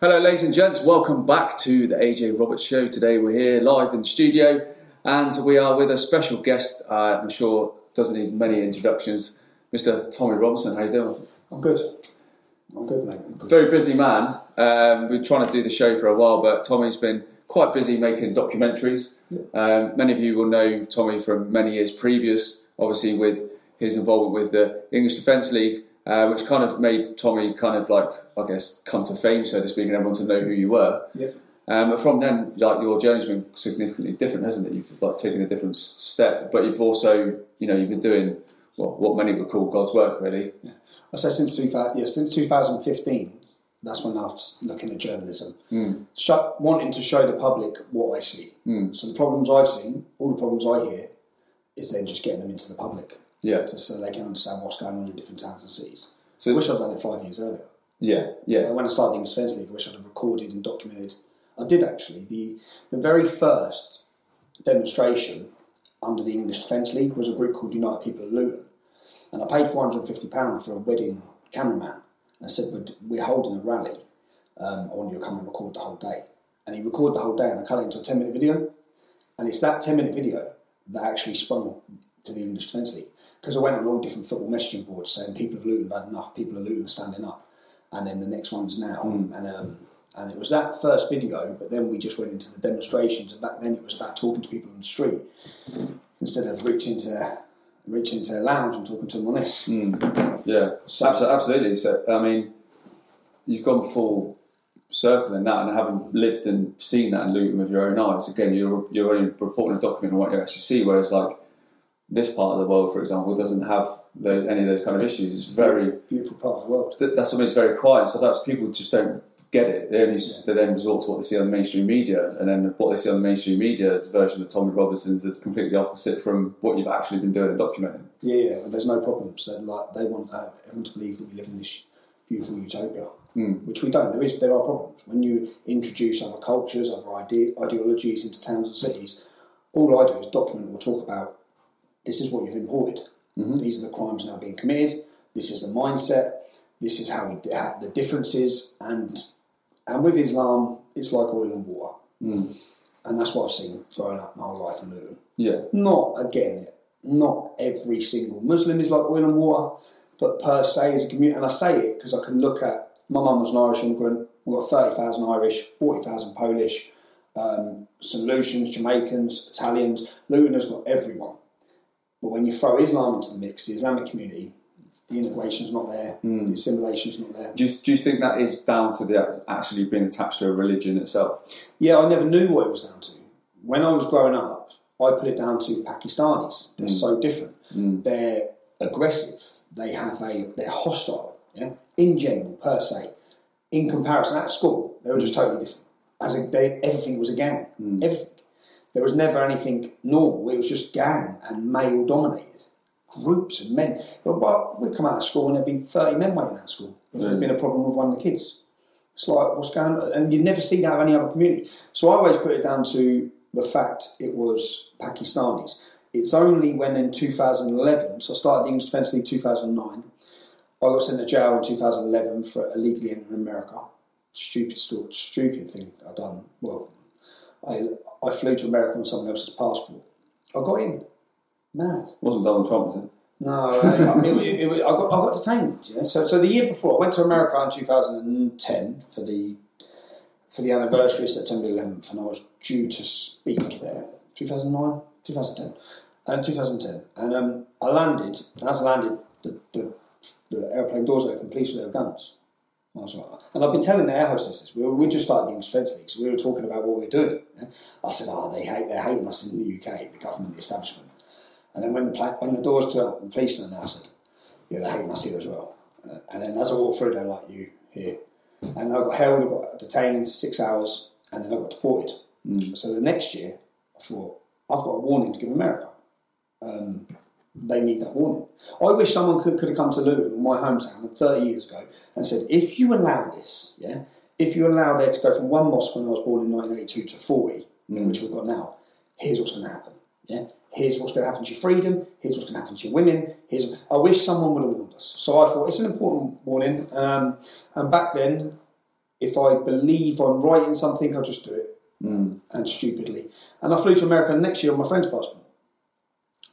Hello, ladies and gents. Welcome back to the AJ Roberts Show. Today we're here live in the studio, and we are with a special guest. Uh, I'm sure doesn't need many introductions, Mr. Tommy Robinson. How you doing? I'm good. I'm good, mate. I'm good. Very busy man. Um, we've been trying to do the show for a while, but Tommy's been quite busy making documentaries. Um, many of you will know Tommy from many years previous, obviously with his involvement with the English Defence League, uh, which kind of made Tommy kind of like, I guess, come to fame, so to speak, and everyone to know who you were. Yep. Um, but from then, like your journey's been significantly different, hasn't it? You've like taken a different step, but you've also, you know, you've been doing what, what many would call God's work, really. I say since 2000, yeah, since 2015, that's when I was looking at journalism, Sho wanting to show the public what I see. So the problems I've seen, all the problems I hear, is then just getting them into the public, Yeah. just so they can understand what's going on in different towns and cities. So I wish I'd done it five years earlier. Yeah, yeah, when I started the English Defence League, I wish I'd have recorded and documented. I did actually. The the very first demonstration under the English Defence League was a group called United People of Luton, and I paid four hundred and fifty pounds for a wedding cameraman. And I said, "We're, we're holding a rally. Um, I want you to come and record the whole day." And he recorded the whole day, and I cut it into a ten minute video. And it's that ten minute video that actually sprung to the English Defence League because I went on all different football messaging boards saying people of Luton bad enough, people of Luton standing up and then the next one's now. And um, and it was that first video, but then we just went into the demonstrations, and back then it was about talking to people on the street instead of reaching to reaching to a lounge and talking to them on this. yeah. So- Abso- absolutely. So, I mean, you've gone full circle in that, and having lived and seen that in Luton with your own eyes. Again, you're you're only reporting a document on what you actually see, whereas like this part of the world, for example, doesn't have those, any of those kind of issues. It's very Beautiful part of the world. th- that's almost very quiet. So that's people just don't get it. They only s they then resort to what they see on the mainstream media, and then what they see on the mainstream media's version of Tommy Robinson's is completely opposite from what you've actually been doing and documenting. Yeah, yeah, but there's no problems. They're like they want uh, everyone to believe that we live in this beautiful utopia, which we don't. There is there are problems when you introduce other cultures, other ide- ideologies into towns and cities. All I do is document or talk about. This is what you've imported. These are the crimes now being committed. This is the mindset. This is how we how the differences and and with Islam, it's like oil and water, and that's what I've seen growing up my whole life in Luton Yeah, not again, not every single Muslim is like oil and water, but per se as a community, and I say it because I can look at my mum was an Irish immigrant. We've got thirty thousand Irish, forty thousand Polish, um, St Lucians, Jamaicans, Italians. Luton has got everyone, but when you throw Islam into the mix, the Islamic community, the integration's not there, hmm. the assimilation's not there. Do you, do you think that is down to the actually being attached to a religion itself? Yeah, I never knew what it was down to. When I was growing up, I put it down to Pakistanis. They're hmm. so different. Hmm. They're aggressive. They have a they're hostile. Yeah, in general, per se. In comparison, at school, they were just totally different. As a, they, everything was a gang. Everything. There was never anything normal. It was just gang and male dominated. Groups of men. But, but we'd come out of school and there'd be 30 men waiting of school. If there'd been a problem with one of the kids. It's like, what's going on? And you never see that of any other community. So I always put it down to the fact it was Pakistanis. It's only when in 2011, so I started the English Defence League 2009, I got sent to jail in 2011 for illegally entering America. Stupid, stupid thing I done. Well, I, I flew to America on someone else's passport. I got in. Mad. wasn't Donald Trump, was it? No, I, it, it, it, I, got, I got detained. Yeah? So, so the year before, I went to America in 2010 for the for the anniversary of September 11th, and I was due to speak there. 2009, 2010, and 2010, and um, I landed. As I landed, the, the, the airplane doors open. Police with their guns. I was like, and I've been telling the air hostesses, we, were, we just started the English Defence League, so we were talking about what we we're doing. I said, oh, they hate, they're hating us in the UK, the government, the establishment. And then when the pla- when the doors turned up and the police out, I said, yeah, they're hating us here as well. Uh, and then as I walked through, they're like, you here. And I got held, I got detained six hours, and then I got deported. So the next year, I thought, I've got a warning to give America. Um, they need that warning. I wish someone could, could have come to Luton, in my hometown, 30 years ago, and said, if you allow this, yeah, if you allow there to go from one mosque when I was born in 1982 to 40, which we've got now, here's what's going to happen. Yeah, here's what's going to happen to your freedom. Here's what's going to happen to your women. Here's I wish someone would have warned us. So I thought it's an important warning. Um, and back then, if I believe I'm right in something, I'll just do it, Mm. and stupidly. And I flew to America next year on my friend's passport.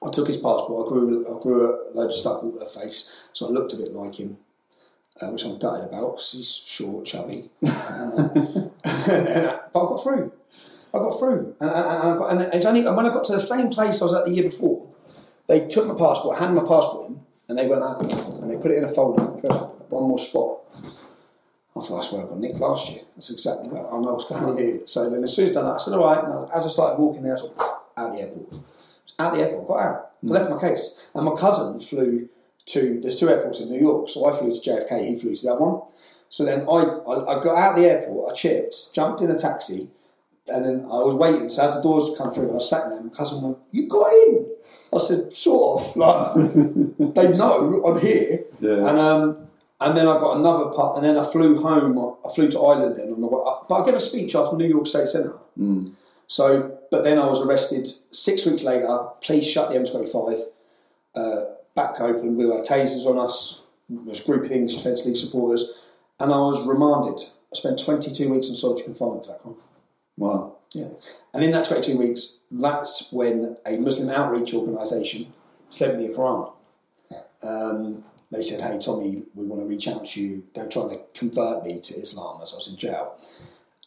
I took his passport. I grew, I grew a load of stuff over the face, so I looked a bit like him, uh, which I'm gutted about because he's short, chubby. and, uh, but I got through. I got through, and, and, and, and only and when I got to the same place I was at the year before, they took my passport, handed my passport in, and they went out and they put it in a folder. Goes, one more spot. I thought, that's where I got nicked last year. That's exactly where I know what's going on here. So then as soon as I done that, I said, all right. As I started walking there, I was like, out the airport. Out the airport, got out. I left my case. And my cousin flew to, there's two airports in New York. So I flew to JFK, he flew to that one. So then I, I, I got out of the airport, I chipped, jumped in a taxi, and then I was waiting. So as the doors come through, I was sat there, and my cousin went, You got in? I said, Sort of. Like, they know I'm here. Yeah. And um, and then I got another part, and then I flew home. I flew to Ireland then on the way up. But I gave a speech after New York State Centre. Mm. So, but then I was arrested six weeks later. Police shut the M25 uh, back open. We had tasers on us. There was a group of English Defence League supporters, and I was remanded. I spent 22 weeks in solitary confinement for that crime. Wow. Yeah. And in that 22 weeks, that's when a Muslim outreach organisation sent me a Quran. Um, they said, hey, Tommy, we want to reach out to you. They're trying to convert me to Islam as I was in jail.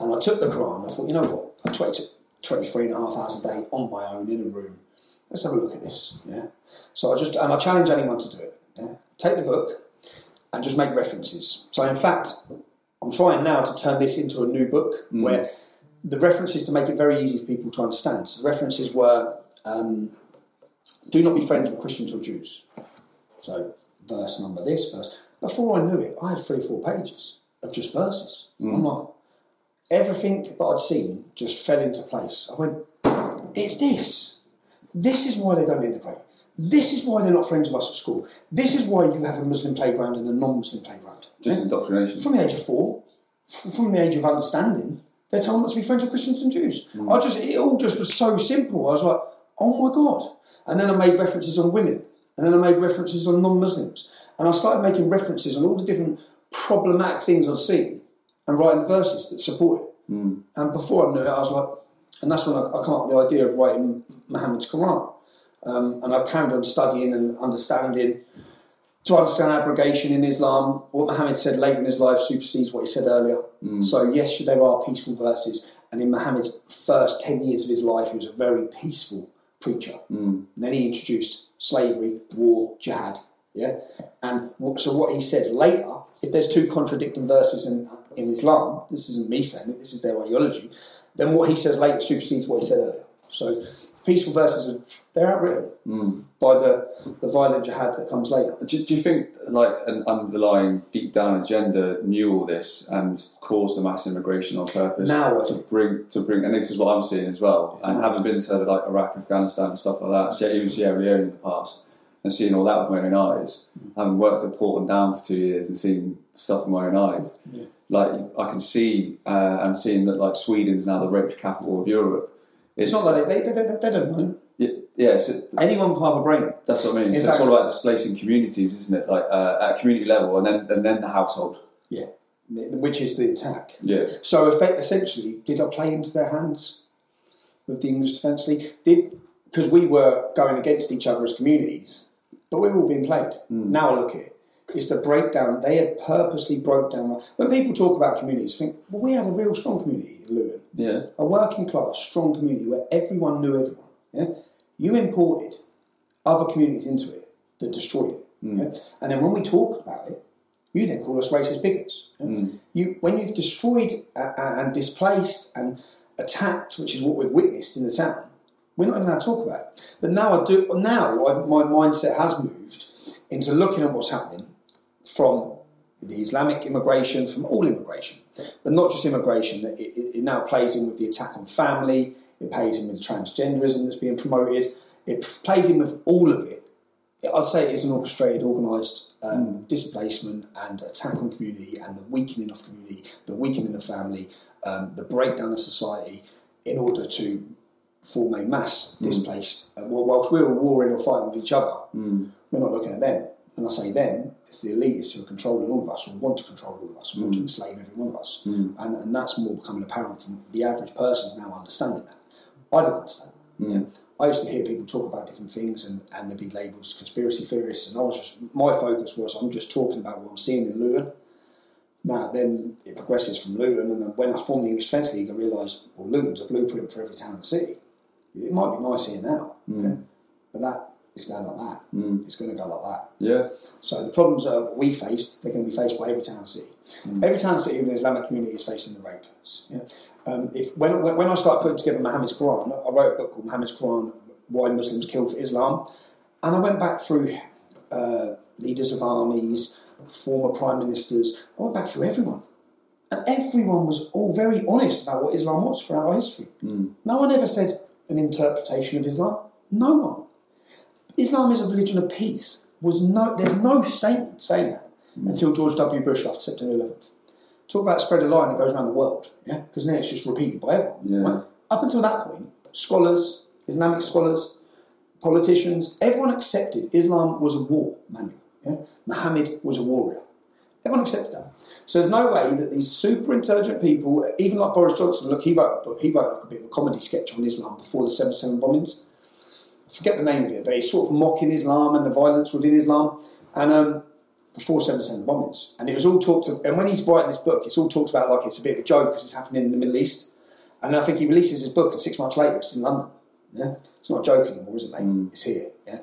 And I took the Quran. I thought, you know what? I 20, 23 and a half hours a day on my own in a room. Let's have a look at this. Yeah. So I just, and I challenge anyone to do it. Yeah. Take the book and just make references. So in fact, I'm trying now to turn this into a new book where the references to make it very easy for people to understand. So the references were um, do not be friends with Christians or Jews. So verse number this, verse. Before I knew it, I had three or four pages of just verses. I'm like, everything that I'd seen just fell into place. I went, it's this. This is why they don't integrate. This is why they're not friends with us at school. This is why you have a Muslim playground and a non-Muslim playground. Just indoctrination. From the age of four, from the age of understanding, they're told not to be friends with Christians and Jews. Mm. I just, it all just was so simple. I was like, oh my God. And then I made references on women. And then I made references on non-Muslims. And I started making references on all the different problematic things I'd seen and writing the verses that support it. Hmm. And before I knew it, I was like, and that's when I, I come up with the idea of writing Muhammad's Quran. Um, and I carried on studying and understanding to understand abrogation in Islam. What Muhammad said later in his life supersedes what he said earlier. Hmm. So, yes, there are peaceful verses. And in Muhammad's first 10 years of his life, he was a very peaceful preacher. Hmm. And then he introduced slavery, war, jihad. Yeah? And so, what he says later, if there's two contradicting verses in, in Islam, this isn't me saying it, this is their ideology, then what he says later supersedes what he said earlier. So, peaceful verses, are, they're outwritten hmm. by the, the violent jihad that comes later. Do, do you think like an underlying deep down agenda knew all this and caused the mass immigration on purpose Now to bring to bring and this is what I'm seeing as well and having been to like Iraq, Afghanistan and stuff like that, even Sierra Leone in the past and seeing all that with my own eyes, hmm. having worked at Porton Down for two years and seen stuff with my own eyes, Yeah. Like I can see uh, and seeing that like Sweden's now the rape capital of Europe. It's not like they, they, they, they don't know. yeah, yeah it's, Anyone with half a brain. that's what I mean. In So it's all about displacing communities, isn't it? Like uh, at a community level, and then and then the household. Yeah. Which is the attack. Yeah, So essentially, did I play into their hands with the English Defence League? Did because we were going against each other as communities, but we were all being played. Now I look at it. It's the breakdown. They had purposely broke down. When people talk about communities, think, well, we had a real strong community in Luton. yeah, a working class, strong community where everyone knew everyone. Yeah? You imported other communities into it that destroyed it. Yeah? And then when we talk about it, you then call us racist bigots. yeah? You, when you've destroyed uh, uh, and displaced and attacked, which is what we've witnessed in the town, we're not even allowed to talk about it. But now I do. Now my mindset has moved into looking at what's happening from the Islamic immigration, from all immigration, but not just immigration. It, it, it now plays in with the attack on family. It plays in with transgenderism that's being promoted. It plays in with all of it. I'd say it's an orchestrated, organised um, displacement and attack on community and the weakening of community, the weakening of family, um, the breakdown of society in order to form a mass displaced. Uh, whilst we're all warring or fighting with each other, we're not looking at them. And I say them, it's the elitists who are controlling all of us, or want to control all of us, or want to mm. enslave every one of us. Mm. And, and that's more becoming apparent from the average person now understanding that. I don't understand. Mm. Yeah. I used to hear people talk about different things and, and they'd be labelled conspiracy theorists, and I was just, my focus was I'm just talking about what I'm seeing in Luton. Now, then it progresses from Luton, and then when I formed the English Defence League, I realised, well, Luton's a blueprint for every town and city. It might be nice here now, yeah, but that is going like that. It's going to go like that. Yeah. So the problems that we faced, they're going to be faced by every town and city. Every town and city in the Islamic community is facing the rapes. Yeah? Um, if when, when I started putting together Muhammad's Quran, I wrote a book called Muhammad's Quran: Why Muslims Kill for Islam, and I went back through uh, leaders of armies, former prime ministers. I went back through everyone, and everyone was all very honest about what Islam was throughout our history. No one ever said an interpretation of Islam. No one. Islam is a religion of peace. Was no, there's no statement saying that mm. until George W. Bush after September 11th. Talk about spread a lie that goes around the world, yeah, because now it's just repeated by everyone. Yeah. right? Up until that point, scholars, Islamic scholars, politicians, everyone accepted Islam was a war manual. Yeah? Muhammad was a warrior. Everyone accepted that. So there's no way that these super intelligent people, even like Boris Johnson, look, he wrote a book, he wrote like a bit of a comedy sketch on Islam before the 7 7 bombings. Forget the name of it, but he's sort of mocking Islam and the violence within Islam. And um, before 7 7 bombings. And it was all talked and when he's writing this book, it's all talked about like it's a bit of a joke because it's happening in the Middle East. And I think he releases his book, and six months later, it's in London. Yeah? It's not a joke anymore, is it, mate? It's here. Yeah?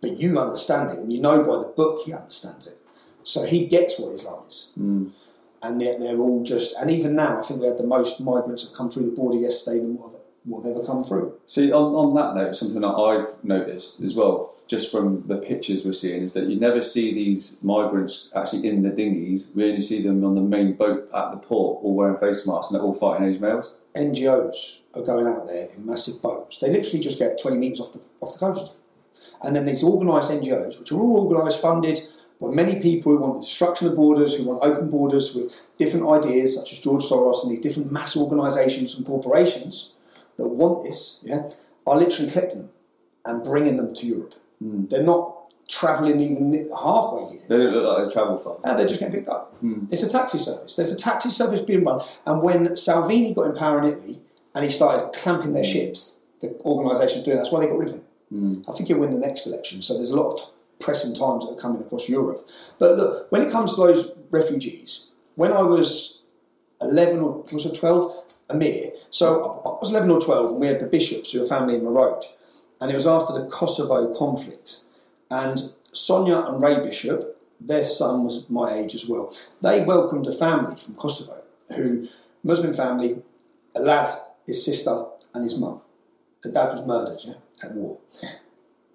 But you understand it, and you know by the book he understands it. So he gets what Islam is. And they're, they're all just, and even now, I think we had the most migrants have come through the border yesterday than what, what have ever come through. See, on, on that note, something that I've noticed as well, just from the pictures we're seeing, is that you never see these migrants actually in the dinghies. We only see them on the main boat at the port, all wearing face masks, and they're all fighting age males. NGOs are going out there in massive boats. They literally just get 20 metres off the, off the coast. And then these organised NGOs, which are all organised, funded by many people who want the destruction of borders, who want open borders with different ideas, such as George Soros and these different mass organisations and corporations that want this, yeah, are literally collecting them and bringing them to Europe. Hmm. They're not travelling even halfway here. They don't look like they travel far. And they're just getting picked up. Hmm. It's a taxi service. There's a taxi service being run. And when Salvini got in power in Italy and he started clamping their ships, the organisation doing that, that's why they got rid of him. Hmm. I think he'll win the next election. So there's a lot of pressing times that are coming across Europe. But look, when it comes to those refugees, when I was 11 or was it 12, Amir. So I was 11 or 12 and we had the bishops who were family in Marode. And it was after the Kosovo conflict. And Sonia and Ray Bishop, their son was my age as well. They welcomed a family from Kosovo, who Muslim family, a lad, his sister, and his mum. The dad was murdered yeah, at war.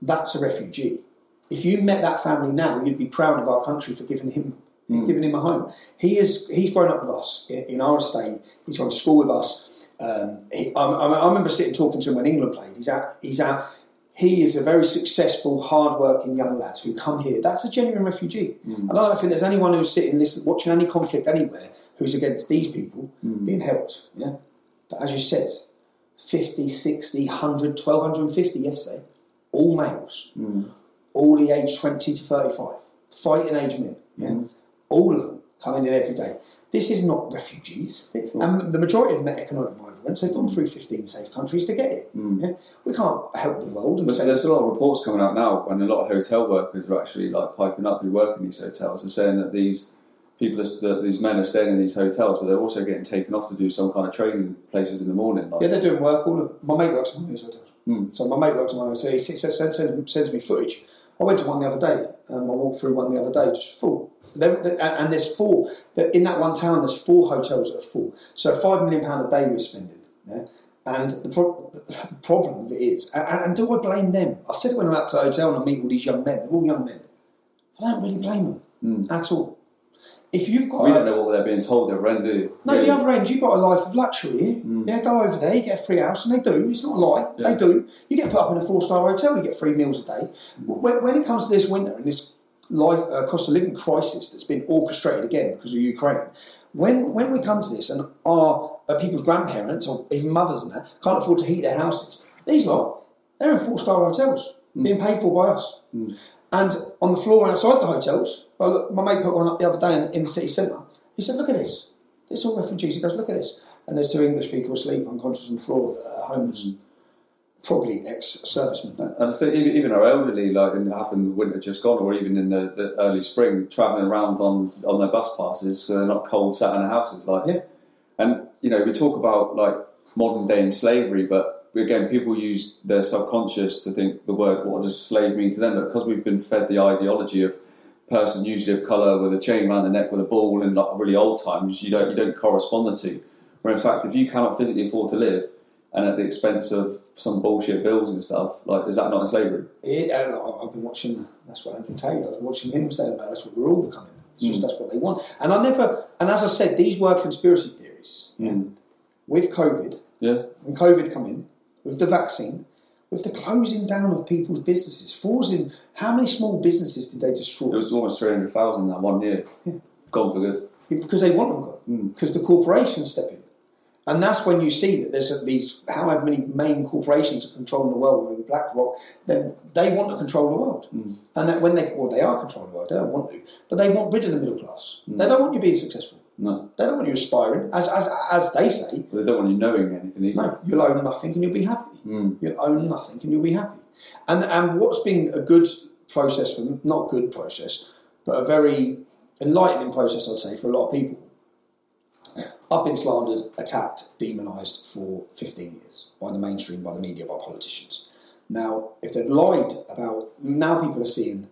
That's a refugee. If you met that family now, you'd be proud of our country for giving him Hmm. giving him a home. He is he's grown up with us in, in our estate. He's gone to school with us. Um, he, I, I, I remember sitting talking to him when England played. He's out. He's out. He is a very successful, hard-working young lad who come here. That's a genuine refugee. Hmm. And I don't think there's anyone who's sitting listening, watching any conflict anywhere who's against these people hmm. being helped. Yeah, but as you said, 50, 60, 100, 1250 yesterday, all males, all the age 20 to 35, fighting age men. Yeah? All of them coming in every day. This is not refugees. And the majority of them are economic migrants. They've gone through 15 safe countries to get it. Hmm. Yeah? We can't help the world and But say, there's a lot of reports coming out now, and a lot of hotel workers are actually like piping up who work in these hotels and saying that these people, are, that these men are staying in these hotels, but they're also getting taken off to do some kind of training places in the morning. Like, Yeah, they're doing work. All of my mate works in one of these hotels. Hmm. So my mate works in one of those. He sends, sends, sends me footage. I went to one the other day. Um, I walked through one the other day, just full. And there's four. In that one town, there's four hotels that are full. So five million pound a day we're spending. Yeah? And the, pro- the problem with it is, and, and do I blame them? I said it when I'm out to the hotel and I meet all these young men, they're all young men. I don't really blame them at all. If you've got we a- don't know what they're being told they're do. no, really. the other end, you've got a life of luxury. Yeah, go over there, you get a free house, and they do. It's not a lie, Yeah. they do. You get put up in a four star hotel, you get free meals a day. When, when it comes to this winter and this life uh, cost of living crisis that's been orchestrated again because of Ukraine, when when we come to this and our uh, people's grandparents or even mothers and that can't afford to heat their houses, these lot they're in four star hotels being paid for by us. And on the floor outside the hotels, well, look, my mate put one up the other day in, in the city centre. He said, "Look at this. It's all refugees." He goes, "Look at this." And there's two English people asleep unconscious on the floor, uh, homeless, and probably ex-servicemen. I just think even, even our elderly, like in, it happened the winter just gone, or even in the, the early spring, travelling around on, on their bus passes, so they're not cold sat in their houses. Like, Yeah. and you know, we talk about like modern day in slavery, but again, people use their subconscious to think the word what does slave mean to them, but because we've been fed the ideology of person usually of colour with a chain around the neck with a ball in like really old times, you don't you don't correspond the two. Where in fact, if you cannot physically afford to live, and at the expense of some bullshit bills and stuff, like is that not in slavery? It, and I- I've been watching. That's what Andrew Taylor. I was watching him saying about. That's what we're all becoming. It's just that's what they want. And I never. And as I said, these were conspiracy theories. Mm. With COVID, Yeah, when COVID come in, with the vaccine, with the closing down of people's businesses, forcing how many small businesses did they destroy? it was almost three hundred thousand that one year, gone for good. because they want them gone. Mm. Because the corporations step in. And that's when you see that there's these however many main corporations are controlling the world, BlackRock, then they want to control the world. Mm. And that when they well they are controlling the world, they don't want to, but they want rid of the middle class. Mm. They don't want you being successful. No, They don't want you aspiring, as as as they say. but they don't want you knowing anything either. No, you'll own nothing and you'll be happy. Mm. You'll own nothing and you'll be happy. And and what's been a good process for them, not good process, but a very enlightening process, I'd say, for a lot of people. I've been slandered, attacked, demonised for 15 years by the mainstream, by the media, by politicians. Now, if they've lied about, now people are seeing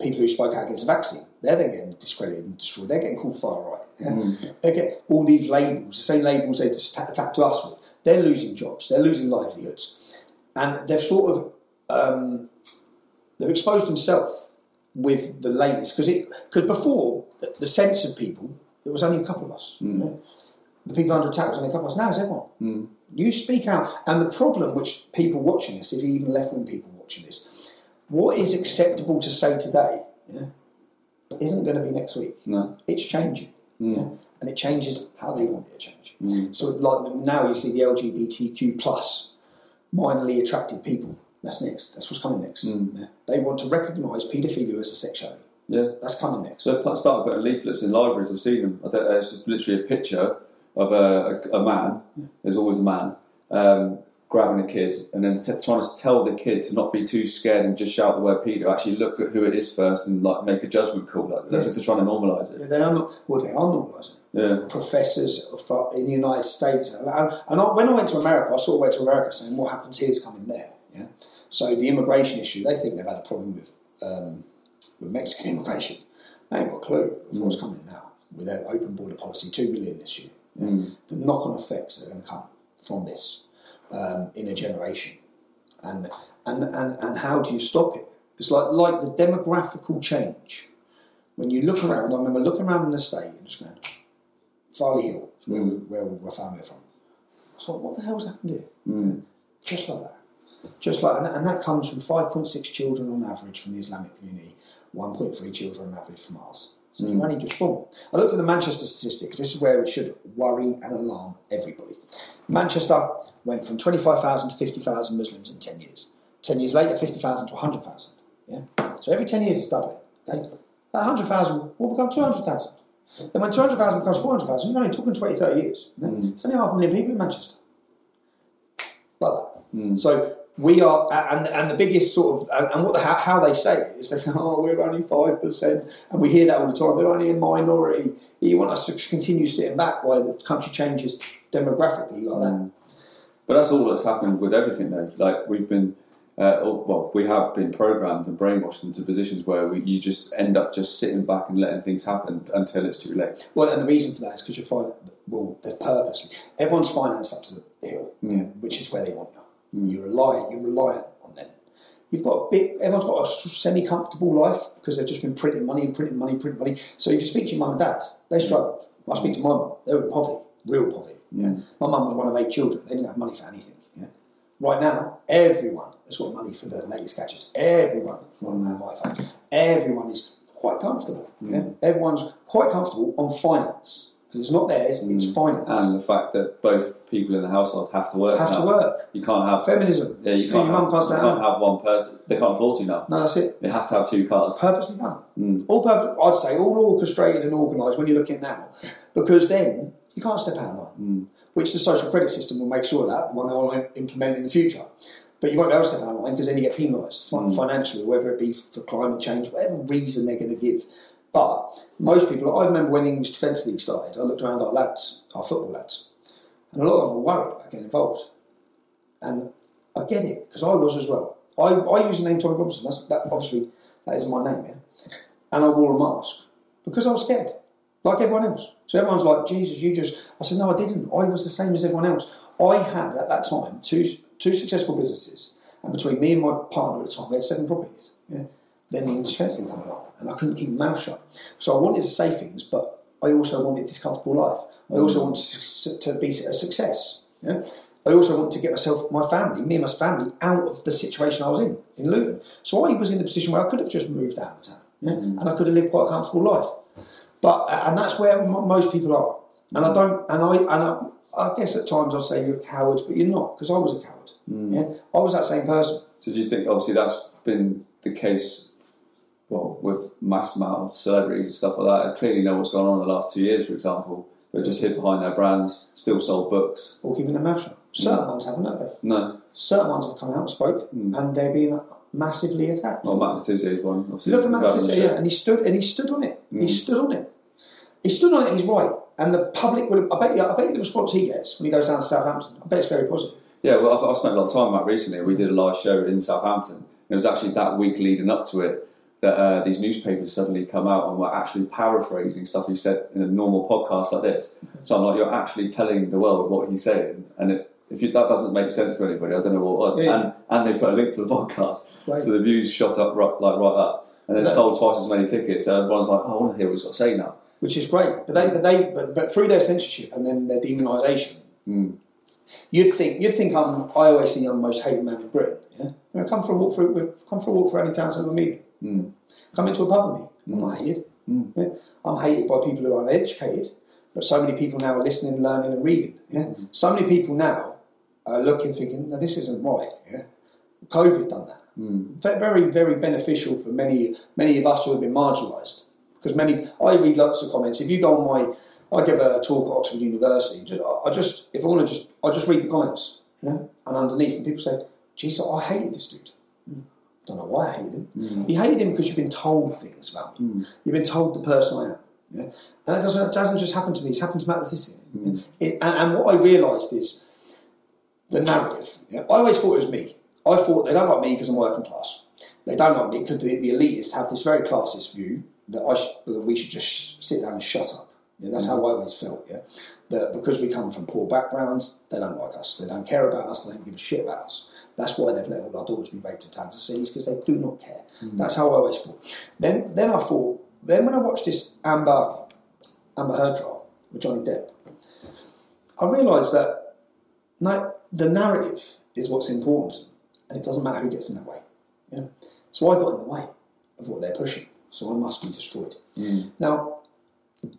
people who spoke out against the vaccine. They're then getting discredited and destroyed. They're getting called far right. Yeah? They get all these labels, the same labels they just attack, attack to us with. They're losing jobs. They're losing livelihoods, and they've sort of um, they've exposed themselves with the latest because it because before the, the of people there was only a couple of us. Mm. The people under attack was only a couple of us. Now it's everyone. Mm. You speak out, and the problem which people watching this, if even left wing people watching this, what is acceptable to say today, yeah, isn't going to be next week. No. It's changing, Mm. yeah? and it changes how they want it to change. Mm. So, like now, you see the LGBTQ plus minorly attracted people. That's next. That's what's coming next. Mm. Yeah. They want to recognise paedophilia as a sexuality. Yeah. That's coming next. So I started putting leaflets in libraries. I've seen them. I don't, it's literally a picture of a, a, a man. There's always a man um, grabbing a kid and then t- trying to tell the kid to not be too scared and just shout the word pedo. Actually, look at who it is first and like make a judgment call. Like, Yeah. if they're trying to normalise it. Yeah, They are not. Well, they are normalising. Yeah. Professors for- in the United States, and, and I, when I went to America, I sort of went to America saying, "What happens here is coming there." Yeah. So the immigration issue, they think they've had a problem with um, with Mexican immigration. They ain't got a clue of what's coming now with their open border policy, two billion this year. Yeah? Mm. The knock-on effects that are going to come from this um, in a generation, and and and and how do you stop it? It's like like the demographical change. When you look around, I remember looking around in the state and just going, Farley Hill, where, we, where we're family from. I was like, what the hell's happened here? Mm. Just like that. Just like, and that, and that comes from 5.6 children on average from the Islamic community, 1.3 children on average from ours. So you only just born. I looked at the Manchester statistics. This is where it should worry and alarm everybody. Manchester went from 25,000 to 50,000 Muslims in 10 years. 10 years later, 50,000 to 100,000. Yeah? So every 10 years it's doubling. Okay? That 100,000 will become 200,000. Then when 200,000 becomes 400,000, you're only talking 20, 30 years. yeah? Mm. It's only half a million people in Manchester. Like that. Mm. So we are, and, and the biggest sort of, and, and what the, how, how they say it is they go, oh, we're only 5%, and we hear that all the time, they're only a minority. You want us to continue sitting back while the country changes demographically like that. Mm. But that's all that's happened with everything, though. Like we've been, uh, well, we have been programmed and brainwashed into positions where we, you just end up just sitting back and letting things happen until it's too late. Well, and the reason for that is because you find, well, they're purposely. Everyone's financed up to the hill, you know, which is where they want you. You're reliant. You're reliant on them. You've got a bit. Everyone's got a semi-comfortable life because they've just been printing money and printing money, and printing money. So if you speak to your mum and dad, they struggled. I speak to my mum. They were in poverty, real poverty. Yeah. My mum was one of eight children. They didn't have money for anything. Yeah. Right now, everyone has got money for the latest gadgets. Everyone on their iPhone. Everyone is quite comfortable. Yeah? Everyone's quite comfortable on finance. because it's not theirs; it's Mm. finance. And the fact that both people in the household have to work. have to work. You can't have. Feminism. Yeah, you Your can't. mum have, can't you can't have one person. They can't afford to now. No, that's it. They have to have two cars. Purposely done. Mm. All purpose, I'd say all orchestrated and organised when you're looking now, because then you can't step out of line. Mm. Which the social credit system will make sure of that the one they want to implement in the future. But you won't be able to step out of line because then you get penalised Mm. financially, whether it be for climate change, whatever reason they're going to give. But most people, I remember when the English Defence League started, I looked around our lads, our football lads, and a lot of them were worried about getting involved. And I get it because I was as well. I, I use the name Tommy Robinson. That's, that obviously that is my name, yeah. And I wore a mask because I was scared, like everyone else. So everyone's like, Jesus, you just. I said, no, I didn't. I was the same as everyone else. I had at that time two two successful businesses, and between me and my partner at the time, we had seven properties. Yeah. Then the English Defence League came along, and I couldn't keep my mouth shut. So I wanted to say things, but I also wanted this comfortable life. I mm. also wanted to, be a success. Yeah. I also wanted to get myself, my family, me and my family, out of the situation I was in in Luton. So I was in the position where I could have just moved out of the town, yeah? Mm. and I could have lived quite a comfortable life. But uh, and that's where m- most people are. And I mm. don't, and I, and I, I guess at times I'll say you're a coward, but you're not because I was a coward. Mm. Yeah, I was that same person. So do you think obviously that's been the case? Well, with mass amount of celebrities and stuff like that, I clearly know what's gone on in the last two years, for example. They're just hid behind their brands, still sold books. Or keeping their mouth shut. Certain mm. ones haven't, have they? No, Certain ones have come out and spoke, Mm. and they're being massively attacked. well, Matt is one. Obviously, Look at Matt Le Tissier, yeah, and he stood and he stood on it. He Mm. stood on it. He stood on it. He's right, and the public would. I bet you. I bet you the response he gets when he goes down to Southampton. I bet it's very positive. Yeah, well, I've, I've spent a lot of time that recently. We did a live show in Southampton. And it was actually that week leading up to it that uh, these newspapers suddenly come out and were actually paraphrasing stuff he said in a normal podcast like this. So I'm like, you're actually telling the world what he's saying, and it, if you, that doesn't make sense to anybody, I don't know what was. Yeah. And and they put a link to the podcast, Right. so the views shot up right, like right up, and then Yeah. sold twice as many tickets. So everyone's like, oh, I want to hear what he's got to say now. which is great. But they, but they, but, but through their censorship and then their demonisation, Mm. you'd think you'd think I'm. I always think I'm the most hated man in Britain. Yeah, you know, come for a walk for come for a walk for any town centre with me. Mm. Come into a pub with me. I'm not hated. Mm. Yeah? I'm hated by people who are uneducated, but so many people now are listening, learning, and reading. Yeah, so many people now are looking, thinking, "No, this isn't right." Yeah, COVID done that. Mm. Very, very beneficial for many, many of us who have been marginalised. Because many, I read lots of comments. If you go on my, I give a talk at Oxford University. ju- I just, if I want to just, I just read the comments, you know, and underneath, and people say, "Geez, I hated this dude." Mm. Don't know why I hated him. Mm. You hated him because you've been told things about me. Mm. You've been told the person I am. Yeah? And that doesn't, that doesn't just happen to me, it's happened to Matt Le Tissier. Mm. It, and, and what I realised is the narrative. Yeah? I always thought it was me. I thought they don't like me because I'm working class. They don't like me because the, the elitists have this very classist view that, I sh- that we should just sh- sit down and shut up. Yeah, that's how mm. I always felt. Yeah, that because we come from poor backgrounds, they don't like us. They don't care about us. They don't give a shit about us. That's why they've let all our daughters be raped in towns and cities because they do not care. Mm. That's how I always thought. Then, then I thought. Then when I watched this Amber Amber Heard trial with Johnny Depp, I realised that no, the narrative is what's important, and it doesn't matter who gets in the way. Yeah? So I got in the way of what they're pushing, so I must be destroyed. Mm. Now,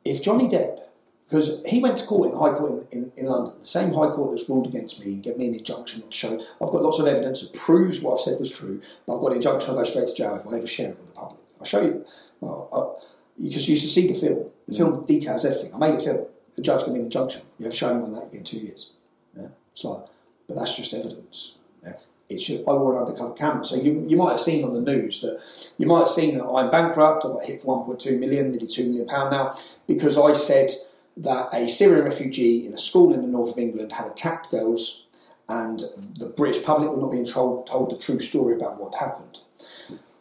if Johnny Depp, because he went to court in the High Court in, in, in London, the same High Court that's ruled against me and gave me an injunction to show I've got lots of evidence that proves what I've said was true, but I've got an injunction I'll go straight to jail if I ever share it with the public. I'll show you. Well, I, because you should see the film. The film details everything. I made a film. The judge gave me an injunction. You have shown me on that, get two years. Yeah? It's like, but that's just evidence. Yeah? It should, I wore an undercover camera. So you, you might have seen on the news that you might have seen that I'm bankrupt. I got hit for 1.2 million, nearly 2 million pound now, because I said that a Syrian refugee in a school in the north of England had attacked girls, and the British public were not being told, told the true story about what happened.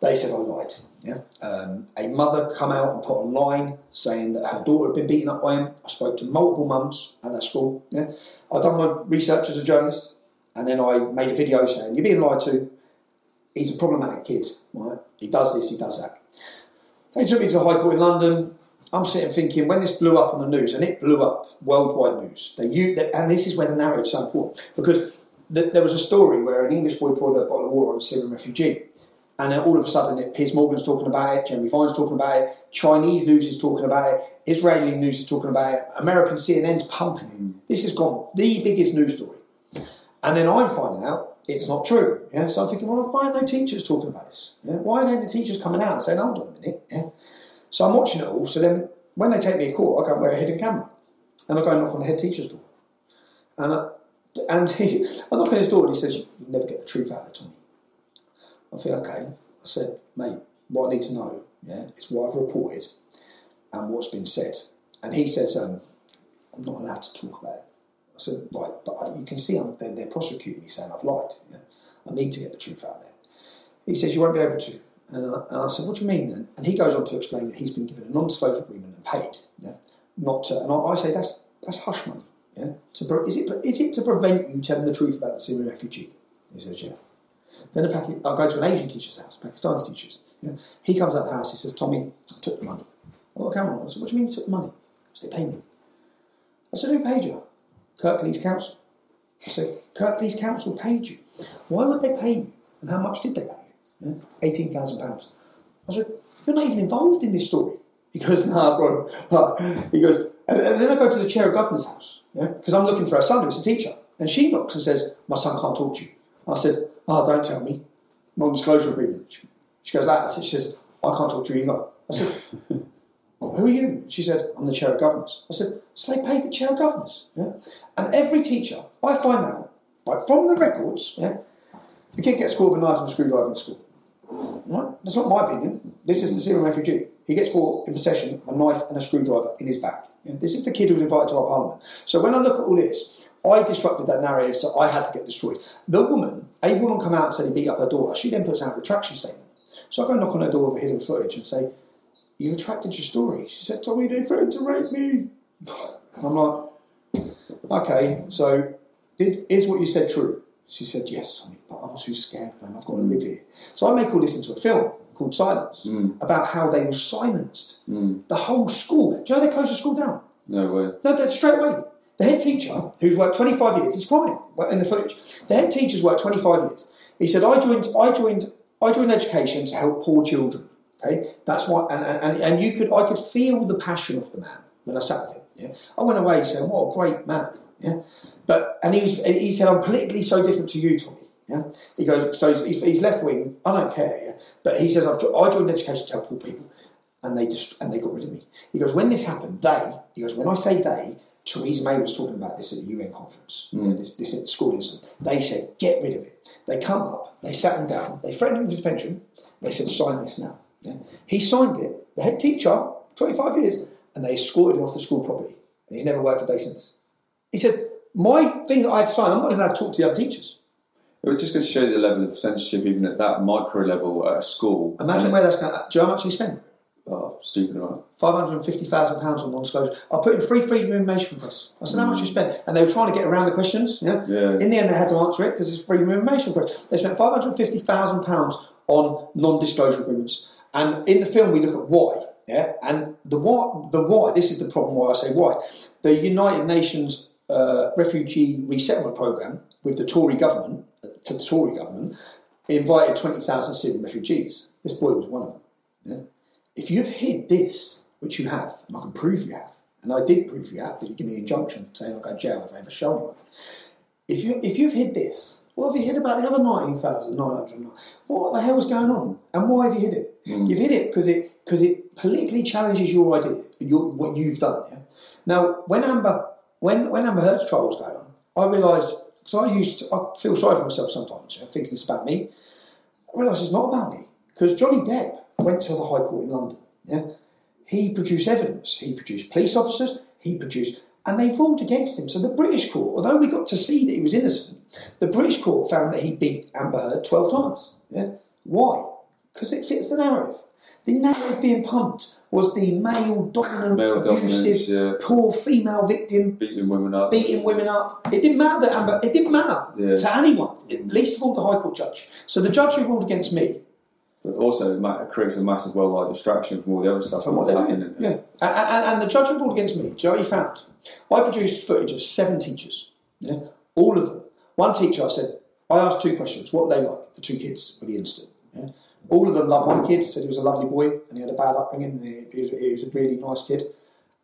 They said I lied. Yeah. Um, a mother come out and put online saying that her daughter had been beaten up by him. I spoke to multiple mums at that school. Yeah. I've done my research as a journalist, and then I made a video saying you're being lied to. He's a problematic kid. Right. He does this. He does that. They took me to the High Court in London. I'm sitting thinking when this blew up on the news, and it blew up worldwide news. They, and this is where the narrative is so important because th- there was a story where an English boy poured a bottle of water on a Syrian refugee, and then all of a sudden, it, Piers Morgan's talking about it, Jeremy Vine's talking about it, Chinese news is talking about it. Israeli news is talking about it. American CNN's pumping it. Mm. This has gone the biggest news story. And then I'm finding out it's not true. Yeah? So I'm thinking, well, why are no teachers talking about this? Yeah? Why are the teachers coming out and saying, hold on a minute? Yeah? So I'm watching it all. So then when they take me to court, I go and wear a hidden camera. And I go and knock on the head teacher's door. And, I, and he, I knock on his door and he says, you'll never get the truth out of Tommy. I think, okay. I said, mate, what I need to know yeah, is what I've reported and what's been said. And he says, um, I'm not allowed to talk about it. I said, right, but you can see I'm, they're, they're, prosecuting me saying I've lied. Yeah? I need to get the truth out there. He says, you won't be able to. And I, and I said, what do you mean? And, he goes on to explain that he's been given a non-disclosure agreement and paid. Yeah? Not to, and I, I say, that's, that's hush money. Yeah? To, is, it, is it to prevent you telling the truth about the Syrian refugee? He says, yeah. Then a Paki- I'll go to an Asian teacher's house, Pakistani teacher's. Yeah? He comes out of the house, he says, Tommy, I took the money. I got a camera on. I said, what do you mean you took the money? They paid me. I said, who paid you? Kirklees Council. I said, Kirklees Council paid you. Why would they pay you? And how much did they pay you? Yeah? £18,000. I said, you're not even involved in this story. He goes, nah, bro. Uh, he goes, and, then I go to the chair of governor's house, yeah, because I'm looking for a son who's a teacher. And she knocks and says, my son can't talk to you. I said, oh, ah, don't tell me. Non-disclosure agreement. She goes, that. She says, I can't talk to you either. I said, Oh, who are you? She said, I'm the chair of governors. I said, so they paid the chair of governors. Yeah? And every teacher, I find out, like from the records, yeah, the kid gets caught with a knife and a screwdriver in school. Right? That's not my opinion. This is the Syrian refugee. He gets caught in possession of a knife and a screwdriver in his back. Yeah? This is the kid who was invited to our parliament. So when I look at all this, I disrupted that narrative, so I had to get destroyed. The woman, a woman come out and said he beat up her daughter. She then puts out a retraction statement. So I go knock on her door with hidden footage and say, you retracted your story. She said, Tommy, they threatened to rape me. I'm like, okay, so did, is what you said true? She said, yes, Tommy, but I'm too scared, man. I've got to live here. So I make all this into a film called Silence Mm. about how they were silenced. Mm. The whole school. Do you know they closed the school down? No way. No, that's straight away. The head teacher, who's worked 25 years, he's crying in the footage. The head teacher's worked 25 years. He said, I joined, I joined, I joined education to help poor children. Okay, that's why, and, and, and you could, I could feel the passion of the man when I sat with him. Yeah, I went away saying, "What a great man." Yeah, but and he was, he said, "I'm politically so different to you, Tommy." Yeah, he goes, so he's, he's left wing. I don't care. Yeah, but he says, I've, I joined education to help poor people, and they just and they got rid of me. He goes, when this happened, they. He goes, when I say they, Theresa May was talking about this at the UN conference, Mm. you know, this, this school incident. They said, get rid of it. They come up, they sat him down, they threatened him with his pension. They said, sign this now. Yeah. He signed it, the head teacher, 25 years, and they escorted him off the school property. And he's never worked a day since. He said, my thing that I had signed, I'm not allowed to talk to the other teachers. It was just going to show you the level of censorship, even at that micro level at a school. Imagine And- where that's going to, do you know how much he spent? Oh, stupid amount. £550,000 on non-disclosure. I put in free freedom of information requests. I said, how much you mm. spent? And they were trying to get around the questions. Yeah. Yeah. In the end, they had to answer it because it's freedom of information request. They spent £550,000 on non-disclosure agreements. And in the film, we look at why. Yeah. And the why, the why, this is the problem why I say why. The United Nations uh, Refugee Resettlement Programme with the Tory government, to the Tory government, invited 20,000 Syrian refugees. This boy was one of them. Yeah? If you've hid this, which you have, and I can prove you have, and I did prove you have, but you give me an injunction saying I'll go to jail if I ever show anyone. If, you, if you've hid this, what have you hid about the other 19,909? What the hell's going on? And why have you hit it? Mm. You've hit it because it, because it politically challenges your idea, your, what you've done. Yeah? Now, when Amber, when, when Amber Heard's trial was going on, I realised, because I used to, I feel sorry for myself sometimes, yeah, thinking it's about me. I realised it's not about me. Because Johnny Depp went to the High Court in London. Yeah? He produced evidence. He produced police officers. He produced, and they ruled against him. So the British court, although we got to see that he was innocent, the British court found that he beat Amber Heard 12 times. Yeah? Why? Because it fits the narrative. The narrative being pumped was the male dominant, Male abusive, yeah. poor female victim Beating women up. beating women up. It didn't matter that Amber. It didn't matter Yeah. to anyone, at least of all the High Court judge. So the judge who ruled against me But also, it creates a massive worldwide distraction from all the other stuff from what they're doing. Yeah, and, and, and the judge who ruled against me, do you know what he found? I produced footage of seven teachers. Yeah, all of them. One teacher, I said, I asked two questions. What they like? The two kids with the incident. Yeah? All of them loved one kid. Said he was a lovely boy and he had a bad upbringing. And he, he, was, he was a really nice kid.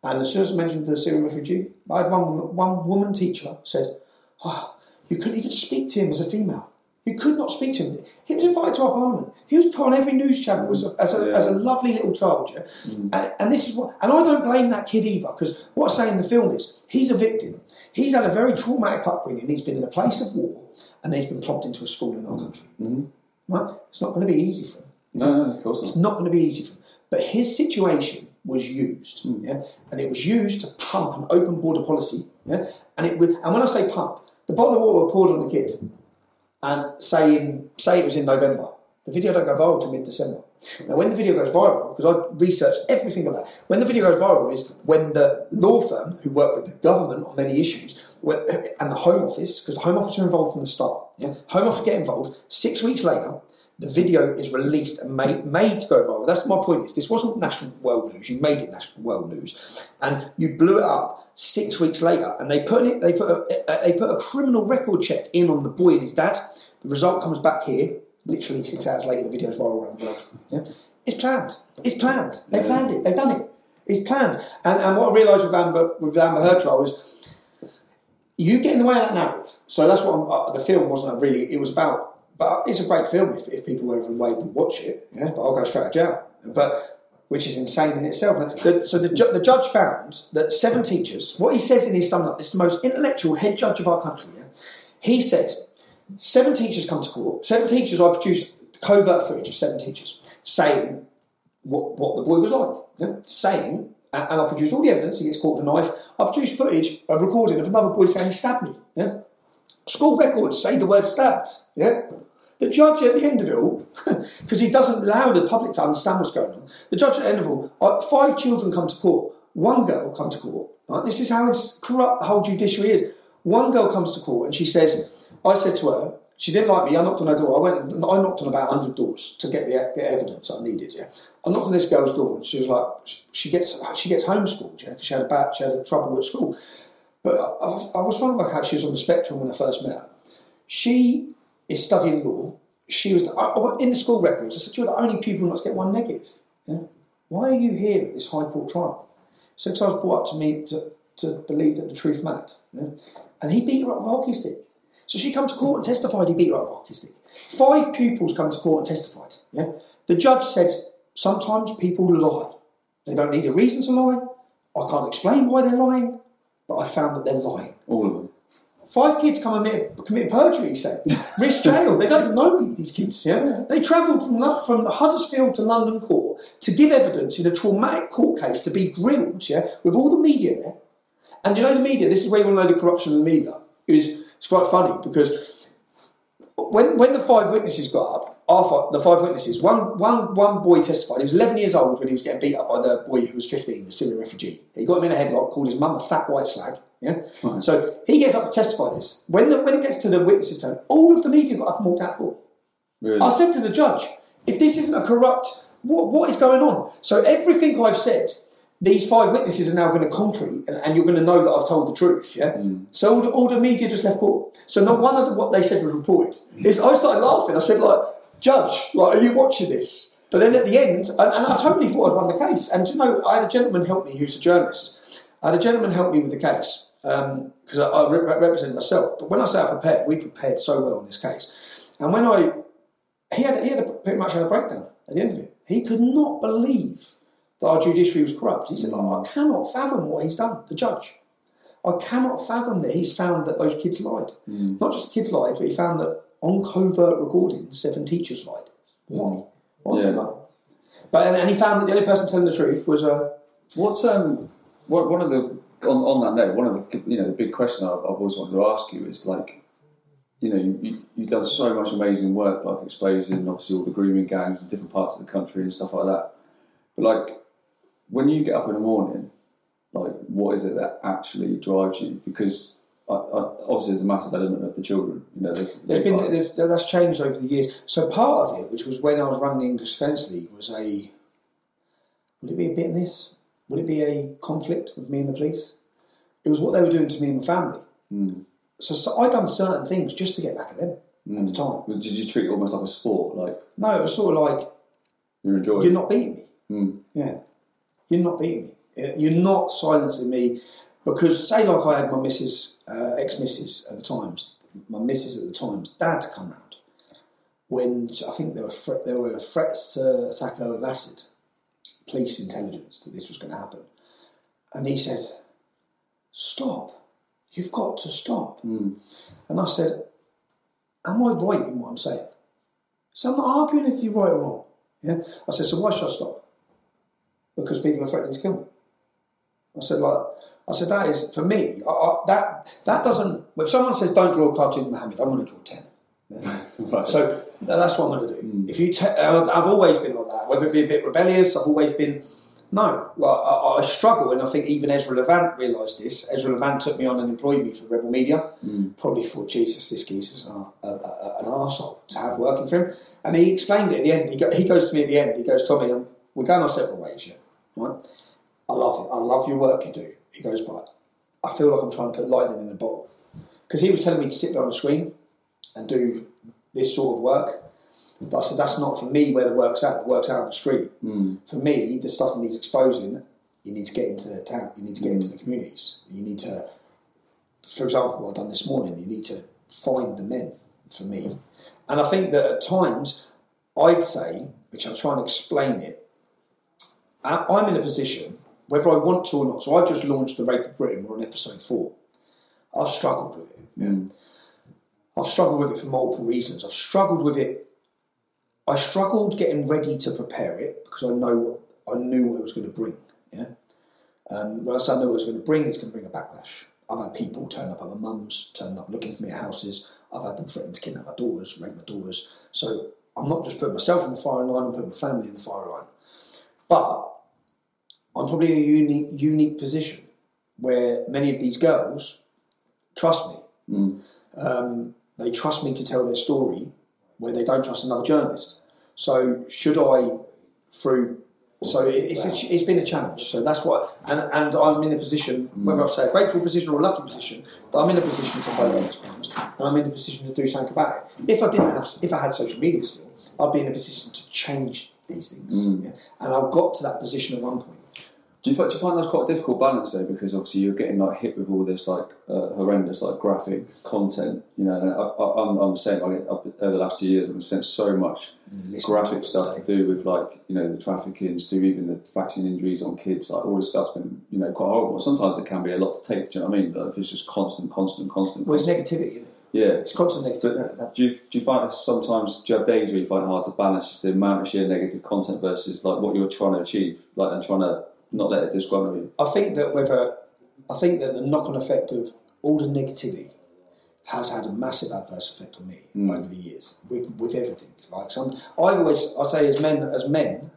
And as soon as I mentioned the Syrian refugee, I had one, one woman teacher said, oh, you couldn't even speak to him as a female. You could not speak to him. He was invited to our parliament. He was put on every news channel as a, as a, Yeah. as a lovely little child. Yeah? Mm. And, and this is what, and I don't blame that kid either, because what I say in the film is he's a victim. He's had a very traumatic upbringing. He's been in a place of war, and he's been plopped into a school in our country. Mm-hmm. Right? It's not going to be easy for him. No, no, of course It's not. not going to be easy for him. But his situation was used, mm. yeah, and it was used to pump an open border policy, yeah, and it and when I say pump, the bottle of water poured on the kid, and say in say it was in November, the video don't go viral till mid December. Now, when the video goes viral, because I researched everything about it, when the video goes viral is when the law firm who work with the government on many issues and the Home Office, because the Home Office are involved from the start. Yeah? Home Office get involved. Six weeks later, the video is released and made, made to go viral. That's my point. Is this wasn't national world news? You made it national world news, and you blew it up six weeks later. And they put it. They put a, they put a criminal record check in on the boy and his dad. The result comes back here. Literally six hours later, the video's viral around the world. Yeah? It's planned. It's planned. They planned it. They've done it. It's planned. And, and what I realised with Amber with Amber Heard trial is you get in the way of that narrative. So that's what I'm, uh, the film wasn't really. It was about. But it's a great film if, if people were ever able to watch it. Yeah, but I'll go straight to jail. But which is insane in itself. The, so the, ju- the judge found that seven teachers. What he says in his sum up, this is the most intellectual head judge of our country. Yeah? He said seven teachers come to court. Seven teachers. I produced covert footage of seven teachers saying what, what the boy was like, yeah? saying, and, and I produced all the evidence. He gets caught with a knife. I produced footage, a recording of another boy saying he stabbed me. Yeah? School records say the word stabbed. Yeah? The judge at the end of it all, because he doesn't allow the public to understand what's going on, the judge at the end of it all, uh, five children come to court, one girl come to court. Right? This is how corrupt the whole judiciary is. One girl comes to court and she says, I said to her, she didn't like me. I knocked on her door. I went. I knocked on about hundred doors to get the, the evidence I needed. Yeah, I knocked on this girl's door, and she was like, she gets she gets homeschooled. Yeah, she had a bad, she had trouble at school. But I, I, was- I was trying to work out she was on the spectrum when I first met her. She is studying law. She was I- in the school records. I said, "You're the only pupil not to get one negative. Yeah? Why are you here at this high court trial?" So I was brought up to me to, to believe that the truth mattered. Yeah? And he beat her up with a hockey stick. So she come to court and testified he beat her up with a hockey stick. Five pupils come to court and testified. Yeah? The judge said, sometimes people lie. They don't need a reason to lie. I can't explain why they're lying, but I found that they're lying. All of them. Five kids come and commit, commit perjury, he said. Risk jail. They don't even know me, these kids. Yeah? They travelled from, from Huddersfield to London court to give evidence in a traumatic court case to be grilled yeah, with all the media there. And you know the media, this is where you want to know the corruption of the media, is it's quite funny because when, when the five witnesses got up, our five, the five witnesses, one, one, one boy testified. He was 11 years old when he was getting beat up by the boy who was 15, the Syrian refugee. He got him in a headlock, called his mum a fat white slag. Yeah? Right. So he gets up to testify this. When, the, when it gets to the witnesses' turn, all of the media got up and walked out of court. Really? I said to the judge, if this isn't a corrupt, what, what is going on? So everything I've said, these five witnesses are now going to concrete, and, and you're going to know that I've told the truth. Yeah. Mm. So all the, all the media just left court. So not one of the, what they said was reported. Mm. Is I started laughing. I said, like, judge, like, are you watching this? But then at the end, and, and I totally thought I'd won the case. And you know, I had a gentleman help me who's a journalist. I had a gentleman help me with the case um, because I, I re- represent myself. But when I say I prepared, we prepared so well on this case. And when I he had he had a, pretty much had a breakdown at the end of it. He could not believe that our judiciary was corrupt. He said, "I cannot fathom what he's done." The judge, I cannot fathom that he's found that those kids lied. Mm. Not just kids lied, but he found that on covert recordings, seven teachers lied. Why? Why Yeah. But and, he found that the only person telling the truth was uh, What's um one one of the on, on that note, one of the you know the big question I've, I've always wanted to ask you is like, you know, you, you, you've done so much amazing work, like exposing obviously all the grooming gangs in different parts of the country and stuff like that. But like, when you get up in the morning, like, what is it that actually drives you? Because I, I, obviously there's a massive element of the children. You know, there's, There's been there's, that's changed over the years. So part of it, which was when I was running the English Defence League, was a would it be a bit in this? Would it be a conflict with me and the police? It was what they were doing to me and my family. Mm. So, so I done certain things just to get back at them at the time. Did you treat it almost like a sport? Like No, it was sort of like you're enjoying? you're not beating me. Mm. Yeah, you're not beating me. You're not silencing me because, say, like I had my missus, uh, ex missus at the times, my missus at the times, dad come round when I think there were thre- there were threats to attack her with acid, police intelligence that this was going to happen, and he said, "Stop! You've got to stop." Mm. And I said, Am I right in what I'm saying? So I'm not arguing if you're right or wrong. Yeah? I said, So why should I stop? Because people are threatening to kill me. I said, like, I said, that is, for me, I, I, that that doesn't, if someone says, don't draw a cartoon of Mohammed, I'm going to draw 10. Right. So that's what I'm going to do. Hmm. If you, te- I've I've always been like that. Whether it be a bit rebellious, I've always been. No, like, I, I struggle, and I think even Ezra Levant realised this. Ezra Levant took me on and employed me for Rebel Media. Hmm. Probably thought, Jesus, this geezer's an, a, a, an arsehole to have working for him. And he explained it at the end. He, go, he goes to me at the end. He goes, Tommy, um, we're going our separate ways, yeah. Right? I love it. I love your work you do. He goes, but I feel like I'm trying to put lightning in a bottle. Because he was telling me to sit there on the screen and do this sort of work. But I said, that's not for me where the work's at. The work's out on the street. Hmm. For me, the stuff that needs exposing, you need to get into the town, you need to get hmm. into the communities. You need to, for example, what I've done this morning, you need to find the men for me. And I think that at times, I'd say, which I'll try and explain it, I'm in a position, whether I want to or not, so I just launched The Rape of Britain, we're on episode four. I've struggled with it. yeah. I've struggled with it for multiple reasons. I've struggled with it. I struggled getting ready to prepare it because I know what, I knew what it was going to bring. Yeah. Um, when I say I know what it was going to bring, it's going to bring a backlash. I've had people turn up other mum's, turn up looking for me at houses. I've had them threaten to kidnap my daughters, rape my daughters. So I'm not just putting myself in the firing line, I'm putting my family in the firing line. But I'm probably in a unique, unique position where many of these girls trust me. Hmm. Um, they trust me to tell their story where they don't trust another journalist. So should I, through, so it's, a, it's been a challenge. So that's what, and, and I'm in a position, hmm. whether I say a grateful position or a lucky position, that I'm in a position to fight these crimes, and I'm in a position to do something about it. If I didn't have, if I had social media still, I'd be in a position to change these things. Hmm. Yeah. And I've got to that position at one point. Do you, find, do you find that's quite a difficult balance though? Because obviously you're getting like hit with all this like uh, horrendous like graphic content, you know. And I, I, I'm, I'm saying like I've, over the last two years, I've been sent so much graphic to stuff to do with like you know the trafficking, do even the vaccine injuries on kids. Like all this stuff's been you know quite horrible. Sometimes it can be a lot to take. Do you know what I mean? Like, if it's just constant, constant, constant. Well, it's constant. negativity. Yeah. It's constant negativity. But do you, do you find that sometimes do you have days where you find it hard to balance just the amount of sheer negative content versus like what you're trying to achieve, like and trying to not let it disgruntle you? I think that whether I think that the knock-on effect of all the negativity has had a massive adverse effect on me hmm. over the years with, with everything. Like some, I always I say as men as men,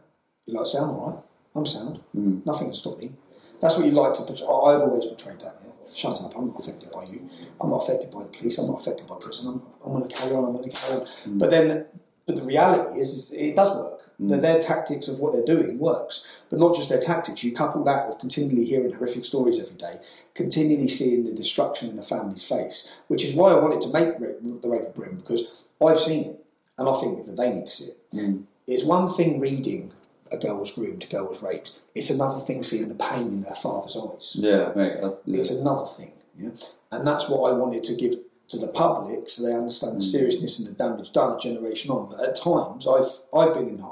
you like sound I'm all right, I'm sound, hmm. nothing can stop me. That's what you like to portray. I've always portrayed that. Yeah? Shut up! I'm not affected by you. I'm not affected by the police. I'm not affected by prison. I'm, I'm going to carry on. I'm going to carry on. Hmm. But then, but the reality is, is it does work. That mm. their tactics of what they're doing works, but not just their tactics. You couple that with continually hearing horrific stories every day, continually seeing the destruction in a family's face, which is why I wanted to make the Rape of Britain because I've seen it, and I think that they need to see it. Mm. It's one thing reading a girl was groomed, a girl was raped. It's another thing seeing the pain in their father's eyes Yeah, mate. Yeah. it's another thing. Yeah? And that's what I wanted to give to the public so they understand the seriousness and the damage done a generation on. But at times, I've I've been in,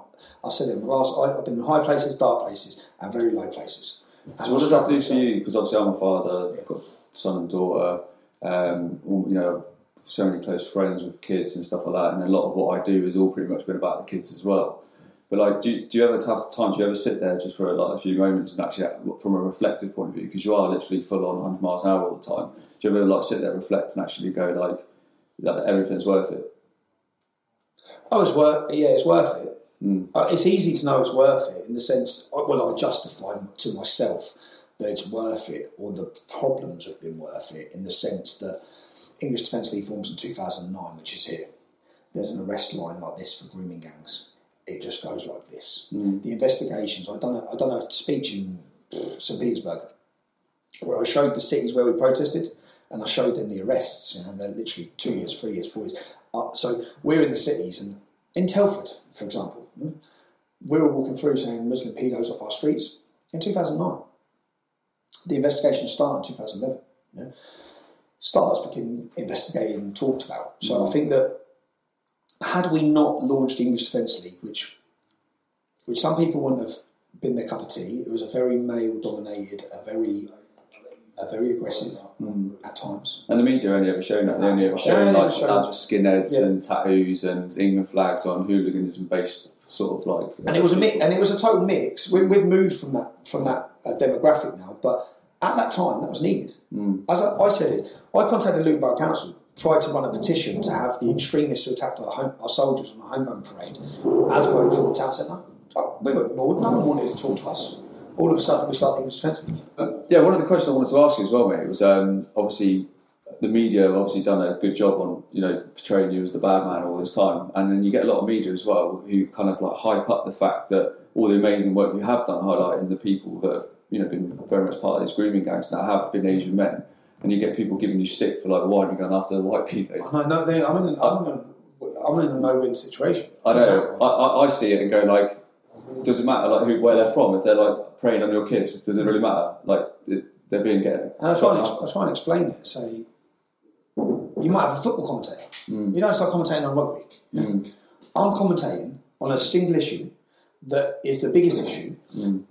I said in the last, I've been in high places, dark places, and very low places. And So what does that do for you? Because obviously I'm a father, I've got son and daughter, um, you know, so many close friends with kids and stuff like that, and a lot of what I do is all pretty much been about the kids as well. But like, do you, do you ever have time? Do you ever sit there just for like a few moments and actually, from a reflective point of view, because you are literally full on 100 miles an hour all the time. Do you ever like sit there, reflect, and actually go like, that everything's worth it? Oh, it's worth. Yeah, it's worth it. Hmm. Uh, it's easy to know it's worth it in the sense. Uh, well, I justify to myself that it's worth it, or the problems have been worth it, in the sense that English Defence League forms in 2009, which is here. There's an arrest line like this for grooming gangs. It just goes like this. Hmm. The investigations. I done. A, I done a speech in St Petersburg where I showed the cities where we protested, and I showed them the arrests. You know, they're literally two years, three years, four years. Uh, so we're in the cities, and in Telford, for example, hmm, we were walking through saying Muslim pedos off our streets in 2009. the investigation started in 2011. Yeah? Stars became investigated and talked about. So I think that had we not launched the English Defence League, which which some people wouldn't have been their cup of tea, it was a very male dominated, a very a very aggressive hmm. at times. And the media only ever shown that. They only ever shown only like shown- with uh, skinheads Yeah. and tattoos and England flags on hooliganism based sort of like. and it was a mix, and it was a total mix. We, we've moved from that from that uh, demographic now, but at that time that was needed. Hmm. As I, I said it, I contacted Luton Borough Council, tried to run a petition to have the extremists who attacked our, home, our soldiers on the homegoing parade as a vote for the town centre. Oh, We were ignored. No one wanted to talk to us. All of a sudden, we English Defence League. Um, yeah, one of the questions I wanted to ask you as well, mate, was um, obviously the media have obviously done a good job on you know portraying you as the bad man all this time, and then you get a lot of media as well who kind of like hype up the fact that all the amazing work you have done, highlighting the people that have you know been very much part of these grooming gangs now have been Asian men, and you get people giving you stick for like why are you going after the white people? No, no, I'm in, I'm in, a, I'm in a no-win situation. I know. I, I, I see it and go like, does it matter like who, where they're from? If they're like preying on your kid, does it really matter? Like it, they're being getting. And I try and, ex- I try and explain it. Say, you might have a football commentator. You don't start commentating on rugby. Mm. I'm commentating on a single issue that is the biggest issue. Mm.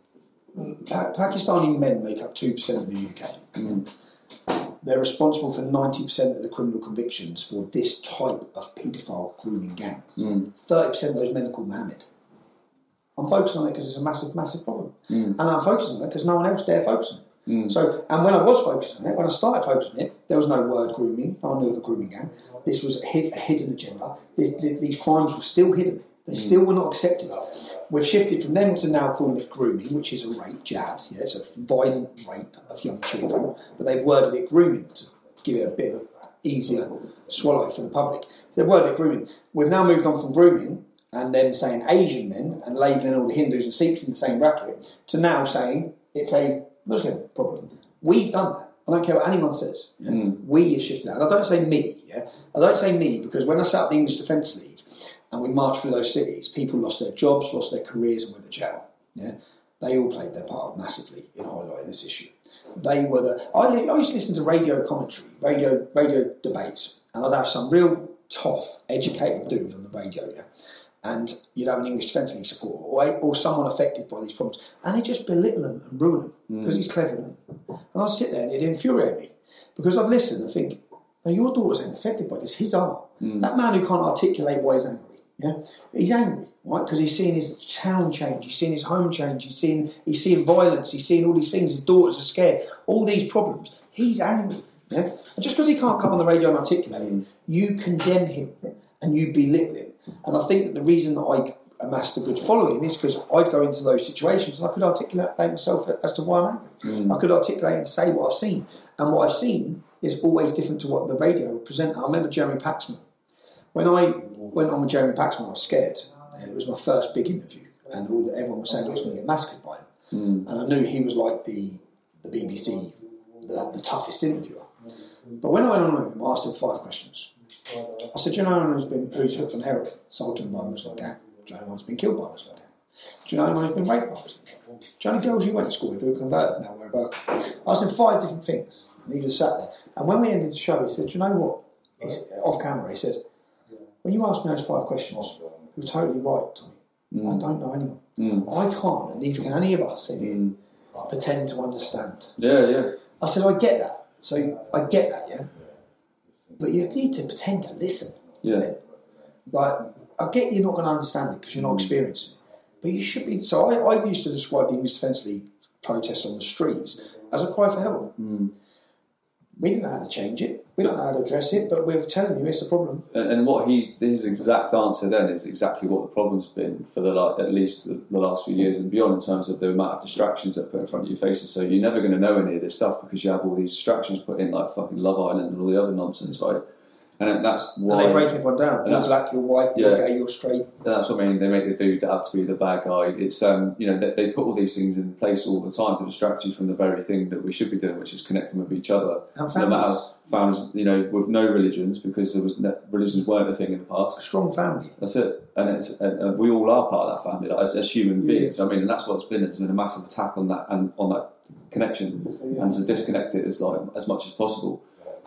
Pa- Pakistani men make up 2% of the UK. They're responsible for 90% of the criminal convictions for this type of paedophile grooming gang. 30% of those men are called Mohammed. I'm focusing on it because it's a massive, massive problem. Mm. And I'm focusing on it because no one else dare focus on it. Mm. So, and when I was focusing on it, when I started focusing on it, there was no word grooming. I knew of a grooming gang. This was a, hid, a hidden agenda. These, these crimes were still hidden. They mm. still were not accepted. We've shifted from them to now calling it grooming, which is a rape, jihad. Yeah, it's a violent rape of young children. But they've worded it grooming to give it a bit of an easier swallow for the public. So they've worded it grooming. We've now moved on from grooming and then saying Asian men and labelling all the Hindus and Sikhs in the same bracket to now saying it's a Muslim problem. We've done that. I don't care what anyone says. yeah? Hmm. We have shifted that. And I don't say me. Yeah, I don't say me because when I set up the English Defence League and we marched through those cities, people lost their jobs, lost their careers, and went to jail. Yeah, they all played their part massively in highlighting this issue. They were the. I, I used to listen to radio commentary, radio radio debates, and I'd have some real tough, educated dude on the radio. Yeah, and you'd have an English Defence League supporter or, or someone affected by these problems, and they just belittle them and ruin them mm. because he's clever. them. And I'd sit there and it'd infuriate me because I'd listen and think, now your daughter's ain't affected by this. His are. Mm. That man who can't articulate why he's angry, yeah, he's angry, right? Because he's seen his town change, he's seen his home change, he's seen, he's seeing violence, he's seen all these things. His daughters are scared, all these problems. He's angry, yeah. And just because he can't come on the radio and articulate it, mm. you condemn him and you belittle him. And I think that the reason that I amassed a good following is because I'd go into those situations and I could articulate myself as to why I'm angry. Mm. I could articulate and say what I've seen. And what I've seen is always different to what the radio would present. I remember Jeremy Paxman. When I went on with Jeremy Paxman, I was scared. It was my first big interview, and all everyone was saying oh, I was going to get massacred by him. Mm. And I knew he was like the, the BBC, the, the toughest interviewer. But when I went on with him, I asked him five questions. I said, Do you know anyone who's been who's hooked on heroin, sold to him by Muslim gang? Do you know anyone who's been killed by Muslim gang? Do you know anyone who's been raped by Muslim gang? Do you know girls you went to school with who were converted now wear a burqa? I asked him five different things. And he just sat there. And when we ended the show, he said, Do you know what? Off camera, he said, When you asked me those five questions, you were totally right, Tommy. Mm. I don't know anyone. Mm. I can't, and neither can any of us in here, mm. pretend to understand. Yeah, yeah. I said, I get that. So I get that, yeah. But you need to pretend to listen. Yeah. Like, I get you're not going to understand it because you're not mm. experiencing it. But you should be. So I, I used to describe the English Defence League protests on the streets as a cry for help. Mm. We didn't know how to change it. We don't know how to address it, but we're telling you it's a problem. And, and what he's his exact answer then is exactly what the problem's been for the like, at least the, the last few years and beyond in terms of the amount of distractions that put in front of your faces. So you're never going to know any of this stuff because you have all these distractions put in like fucking Love Island and all the other nonsense, right? And that's why And they break everyone down. You're that's- black, you're white, you're gay, you're straight. that's what I mean. They make the dude out to be the bad guy. It's um, you know, they, they put all these things in place all the time to distract you from the very thing that we should be doing, which is connecting with each other. And No matter families. families, you know, with no religions because there was no, religions weren't a thing in the past. A strong family. That's it, and it's and, we all are part of that family like, as, as human beings. I mean, and that's what's been. It's been a massive attack on that and on that connection and to disconnect it as like as much as possible.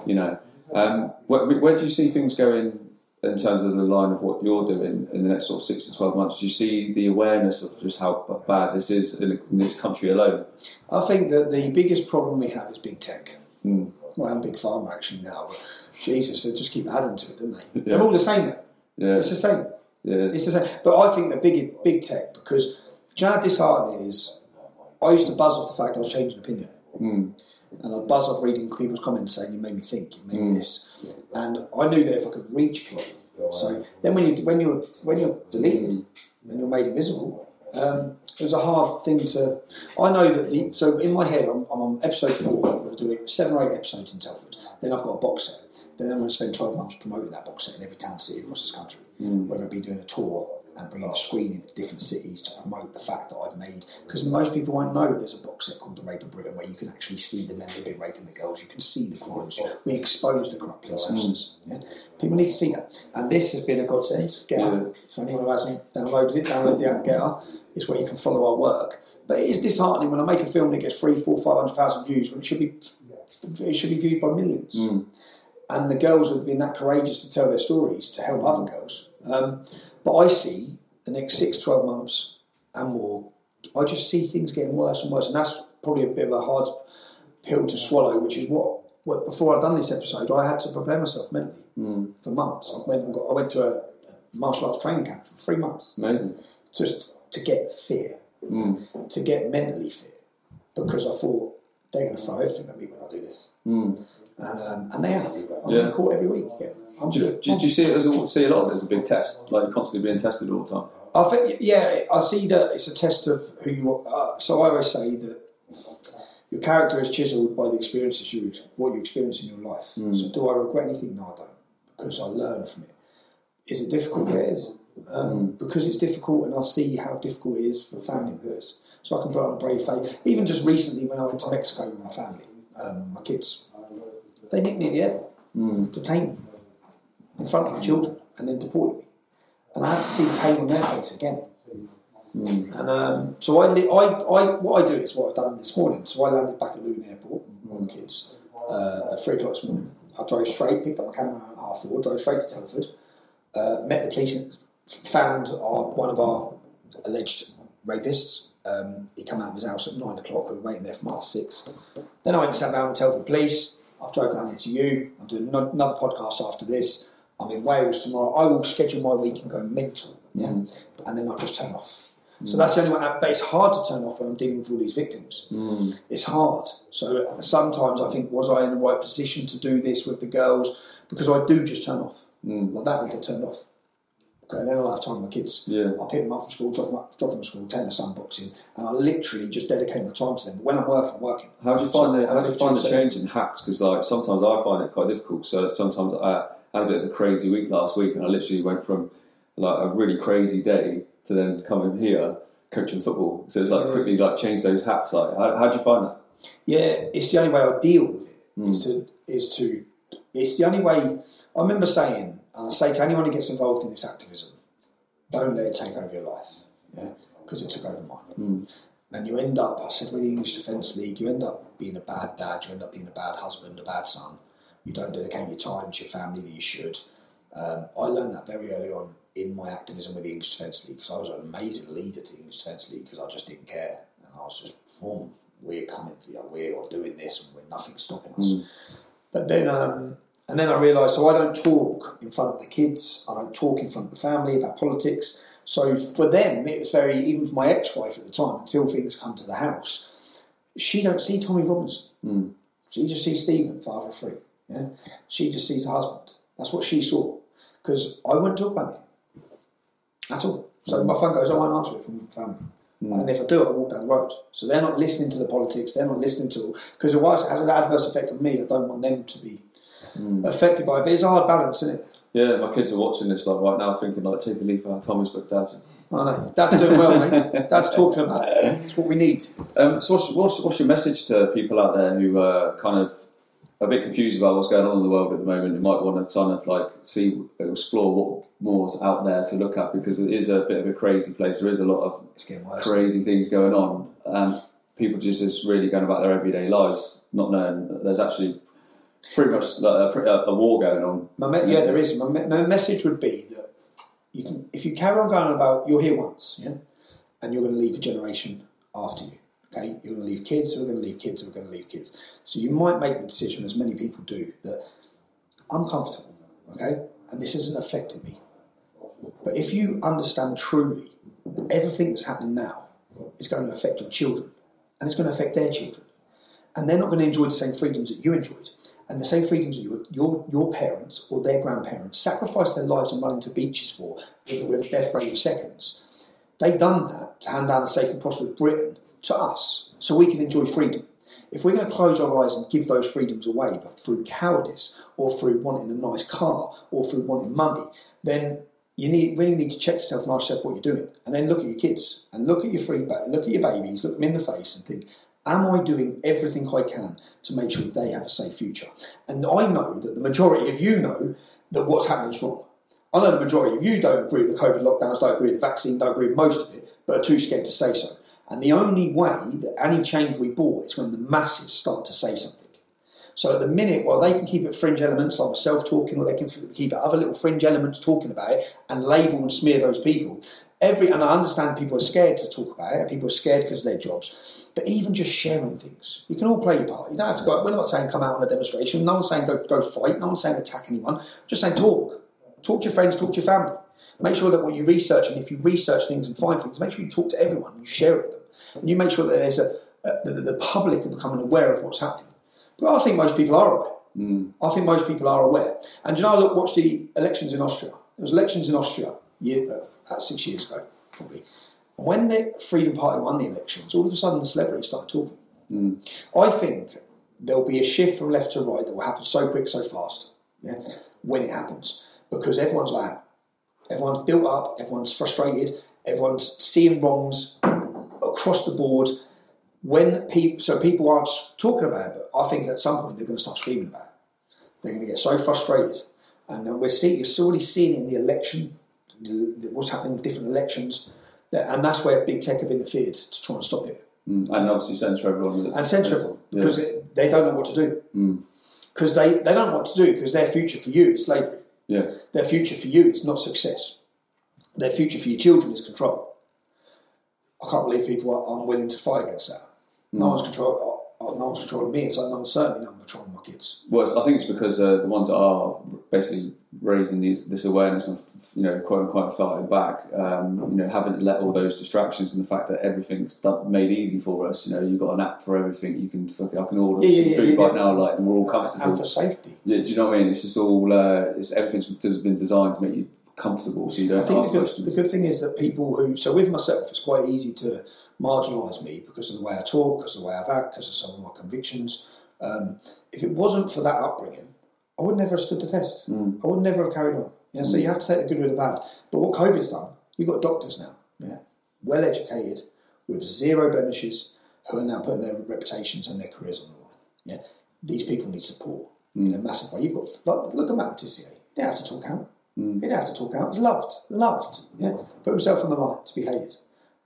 You know, um, where, where do you see things going in terms of the line of what you're doing in the next sort of six to twelve months? Do you see the awareness of just how bad this is in, in this country alone? I think that the biggest problem we have is big tech. Mm. Well, I'm big pharma actually now, Jesus, they just keep adding to it, don't they? Yeah. They're all the same. Yeah, It's the same. yeah, It's the same. But I think the big big tech because do you know how disheartening it is? I used to buzz off the fact I was changing opinion. Mm. And I'd buzz off reading people's comments saying you made me think, you made me Mm. this. And I knew that if I could reach people. So then when you when you're when you're deleted and you're made invisible, um, it was a hard thing to I know that the so in my head I'm, I'm on episode four, we're doing seven or eight episodes in Telford. Then I've got a box set. Then I'm going to spend 12 months promoting that box set in every town city across this country. Whether it be doing a tour and bringing a screen into different cities to promote the fact that I've made. Because most people won't know there's a box set called The Rape of Britain where you can actually see the men who've been raping the girls. You can see the crimes. We expose the corrupt police officers. Yeah? People need to see that. And this has been a godsend. Get. So anyone who hasn't downloaded it, download the app GETTR. It's where you can follow our work. But it is disheartening when I make a film that gets three, four, five hundred thousand views when it should be it should be viewed by millions Mm. and the girls have been that courageous to tell their stories to help other girls. Um, but I see the next six, 12 months and more, I just see things getting worse and worse. And that's probably a bit of a hard pill to swallow, which is what, what before I'd done this episode, I had to prepare myself mentally Mm. for months. I went, got, I went to a martial arts training camp for three months Amazing. just to get fit, Mm. to get mentally fit, because I thought they're going to throw everything at me when I do this. Mm. And, um, and they have. I'm Yeah. in court every week. Yeah. Do, you- do, you- see it as a, see a lot of it as a big test, like you're constantly being tested all the time? I think, yeah, I see that it's a test of who you are. Uh, so I always say that your character is chiseled by the experiences you, what you experience in your life. So do I regret anything? No, I don't, because I learn from it. Is it difficult? Yeah, it is. Um, Because it's difficult, and I see how difficult it is for family members. So I can put on a brave face. Even just recently, when I went to Mexico with my family, um, my kids, they nicked me airport, Mm. detained me in front of the children, and then deported me. And I had to see the pain on their face again. Mm. And um, so I, I, I, what I do is what I've done this morning. So I landed back at Luton Airport with my kids uh, at three o'clock this morning. I drove straight, picked up my camera at half four, drove straight to Telford, uh, met the police, and found our, one of our alleged rapists. Um, he come out of his house at nine o'clock. We were waiting there from half six. Then I went and sat down with Telford Police. I've drove down here to you. I'm doing ano- another podcast after this. I'm in Wales tomorrow. I will schedule my week and go mental. Yeah, and then I just turn off. So that's the only one. But it's hard to turn off when I'm dealing with all these victims. Mm. It's hard. So sometimes I think, was I in the right position to do this with the girls? Because I do just turn off. Mm. Like that week I turned off. Okay, and then I'll have time with my kids. Yeah. I'll pick them up from school, drop them, up, drop them to school, take son boxing, and I literally just dedicate my time to them. But when I'm working, I'm working. How do you find So the How do you find the change in hats? Because like sometimes I find it quite difficult. So sometimes I had a bit of a crazy week last week, and I literally went from like a really crazy day to then coming here coaching football. So it's like Yeah. quickly like change those hats. Like how how do you find that? Yeah, it's the only way I deal with it. Mm. Is to is to it's the only way. I remember saying, and I say to anyone who gets involved in this activism, don't let it take over your life, yeah, because it took over mine. Mm. And you end up, I said, with the English Defence League, you end up being a bad dad, you end up being a bad husband, a bad son. You don't dedicate your time to your family that you should. Um, I learned that very early on in my activism with the English Defence League because I was an amazing leader to the English Defence League because I just didn't care. And I was just, boom, we're coming for you, we're doing this, and we're nothing stopping us. Mm. But then, um, and then I realised, so I don't talk in front of the kids, I don't talk in front of the family about politics. So for them, it was very, even for my ex-wife at the time, until things come to the house, she don't see Tommy Robinson. Mm. She just sees Stephen, father of three. Yeah? She just sees her husband. That's what she saw. Because I wouldn't talk about it. That's all. So my phone goes, I won't answer it from the family. Mm. And if I do, I walk down the road. So they're not listening to the politics, they're not listening to, because it has an adverse effect on me. I don't want them to be Mm. affected by it. But it's a hard balance, isn't it? Yeah, my kids are watching this like right now, thinking like take a leaf out of Tommy's book, Dad. I know. Dad's doing well, mate. Dad's talking about it. It's what we need. Um, so what's, what's what's your message to people out there who are kind of a bit confused about what's going on in the world at the moment? Who might want to kind of like see, explore what more's out there to look at because it is a bit of a crazy place. There is a lot of crazy things going on. and people just just really going about their everyday lives, not knowing that there's actually pretty much like a, a war going on. My me- yeah, there is. My, me- my message would be that you can, if you carry on going about, you're here once, yeah, and you're going to leave a generation after you. Okay, you're going to leave kids, who are going to leave kids, who are going to leave kids. So you might make the decision, as many people do, that I'm comfortable, okay, and this isn't affecting me. But if you understand truly that everything that's happening now is going to affect your children, and it's going to affect their children, and they're not going to enjoy the same freedoms that you enjoyed, and the same freedoms that your, your, your parents or their grandparents sacrificed their lives and running to beaches for with a death rate of seconds. They've done that to hand down a safe and prosperous Britain to us so we can enjoy freedom. If we're going to close our eyes and give those freedoms away but through cowardice or through wanting a nice car or through wanting money, then you need, really need to check yourself and ask yourself what you're doing. And then look at your kids and look at your free look at your babies, look them in the face and think, am I doing everything I can to make sure they have a safe future? And I know that the majority of you know that what's happening is wrong. I know the majority of you don't agree with the COVID lockdowns, don't agree with the vaccine, don't agree with most of it, but are too scared to say so. And the only way that any change we brought is when the masses start to say something. So at the minute, while they can keep it fringe elements like myself talking, or they can keep it other little fringe elements talking about it and label and smear those people, every and I understand people are scared to talk about it, people are scared because of their jobs. But even just sharing things, you can all play your part. You don't have to go. We're not saying come out on a demonstration. No one's saying go go fight. No one's saying attack anyone. Just saying talk. Talk to your friends. Talk to your family. Make sure that what you research, and if you research things and find things, make sure you talk to everyone. You share it with them, and you make sure that there's a, a the, the public are becoming aware of what's happening. But I think most people are aware. Mm. I think most people are aware. And you know, I look, watched the elections in Austria. There was elections in Austria year, uh, about six years ago, probably. When the Freedom Party won the elections, all of a sudden the celebrities started talking. Mm. I think there'll be a shift from left to right that will happen so quick, so fast. Yeah, when it happens, because everyone's like, everyone's built up, everyone's frustrated, everyone's seeing wrongs across the board. When people, so people aren't talking about it, but I think at some point they're going to start screaming about it. They're going to get so frustrated, and we're seeing, you're already seeing it in the election, what's happening with different elections, and that's where big tech have interfered to try and stop it Mm. And obviously censor everyone. and censor everyone because it, they don't know what to do. Mm. Because they, they don't know what to do because their future for you is slavery. Yeah. Their future for you is not success. Their future for your children is control. I can't believe people are, aren't willing to fight against that. No Mm. one's control. No one's controlling me. It's like no one's certainly not controlling my kids. Well, it's- I think it's because uh, the ones that are basically raising these, this awareness of, you know, quote unquote fighting back, um, you know, haven't let all those distractions and the fact that everything's done, made easy for us. You know, you've got an app for everything. You can, fuck it, I can order Yeah, some yeah, food yeah, right now, like, and we're all And comfortable. for safety. Yeah, do you know what I mean? It's just all, uh, it's everything's just been designed to make you comfortable, so you don't I think ask the good, questions. the good thing is that people who, so with myself, it's quite easy to marginalise me because of the way I talk, because of the way I've act, because of some of my convictions. Um, if it wasn't for that upbringing, I would never have stood the test. Mm. I would never have carried on. Yeah, so you have to take the good with the bad. But what COVID's done, you've got doctors now, yeah, well educated, with zero blemishes, who are now putting their reputations and their careers on the line. Yeah, these people need support in a massive way. You've got like, look at Matt Tissier. He didn't have to talk out. Mm. He didn't have to talk out. He's loved, loved. Yeah, put himself on the line to be hated.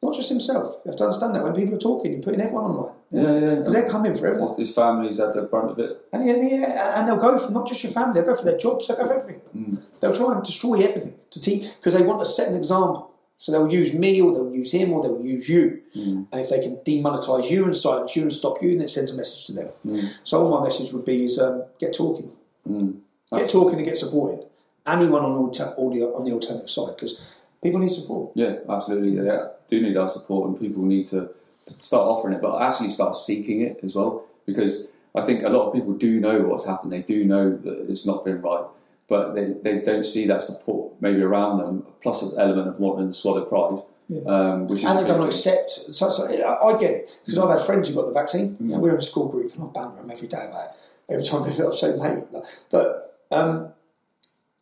Not just himself. You have to understand that when people are talking, you're putting everyone on line. Yeah, yeah. Because they're coming for everyone. His, family's at the brunt of it. And, yeah, yeah, and they'll go for not just your family, they'll go for their jobs, they'll go for everything. Mm. They'll try and destroy everything to teach because they want to set an example. So they'll use me, or they'll use him, or they'll use you. Mm. And if they can demonetize you and silence you and stop you, then it sends a message to them. Mm. So all my message would be is um, get talking, Mm. get talking, and get supported. Anyone on, alter- on the alternative side because people need support. Yeah, absolutely. Yeah, do need our support, and people need to start offering it, but actually start seeking it as well. Because I think a lot of people do know what's happened. They do know that it's not been right, but they, they don't see that support maybe around them. Plus, an element of wanting to swallow pride, Yeah. um, which and they don't accept. So, so I, I get it because I've had friends who got the vaccine. Mm. We're in a school group, and I banter them every day about it. Every time they say, "So mate," but um,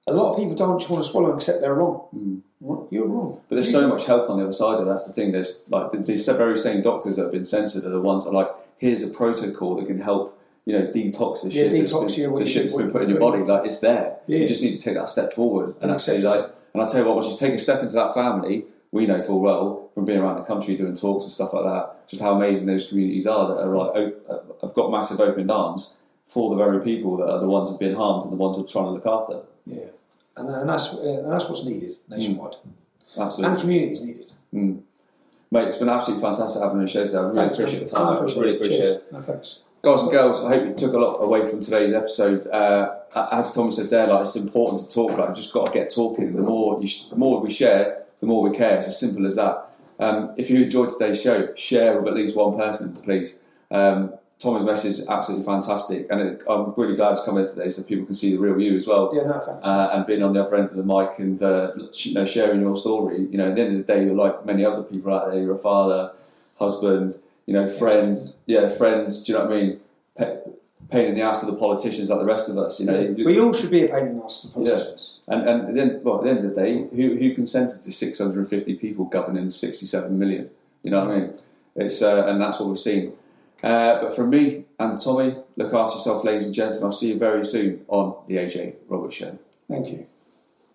a lot of people don't just want to swallow and accept they're wrong. Mm. What? You're wrong. But there's so much help on the other side of that. That's the thing. There's like the, these very same doctors that have been censored are the ones that are like, here's a protocol that can help, you know, detox the Yeah, shit. that's detox been- the you- shit that's what been put in your body. Like it's there. Yeah. You just need to take that step forward and actually like. And I tell you what, once you take a step into that family, we know full well from being around the country doing talks and stuff like that, just how amazing those communities are that are like op- uh, have got massive open arms for the very people that are the ones who've been harmed and the ones we're trying to look after. Yeah, and, and that's and that's what's needed nationwide, Absolutely. and communities needed. Mm. Mate, it's been absolutely fantastic having you on the show today. I really Thanks, appreciate man. the time. I appreciate really appreciate Cheers. it. No thanks. Guys and girls, I hope you took a lot away from today's episode. Uh, as Thomas said there, like it's important to talk. Like, you've just got to get talking. The more you, sh- the more we share, the more we care. It's as simple as that. Um, if you enjoyed today's show, share with at least one person, please. Um, Tommy's message is absolutely fantastic, and it, I'm really glad to come in today so people can see the real you as well. Yeah, no thanks. uh, and being on the other end of the mic and uh, you know sharing your story. You know, at the end of the day, you're like many other people out there. You're a father, husband, you know, friend. Yeah, friends. Do you know what I mean? Pa- pain in the ass of the politicians like the rest of us. You know, you- we all should be a pain in the ass to the politicians. and and then well, at the end of the day, who who consented to 650 people governing 67 million? You know what I mean? It's uh, and that's what we've seen. Uh, but from me and Tommy, look after yourself, ladies and gents, and I'll see you very soon on the AJ Roberts Show. Thank you.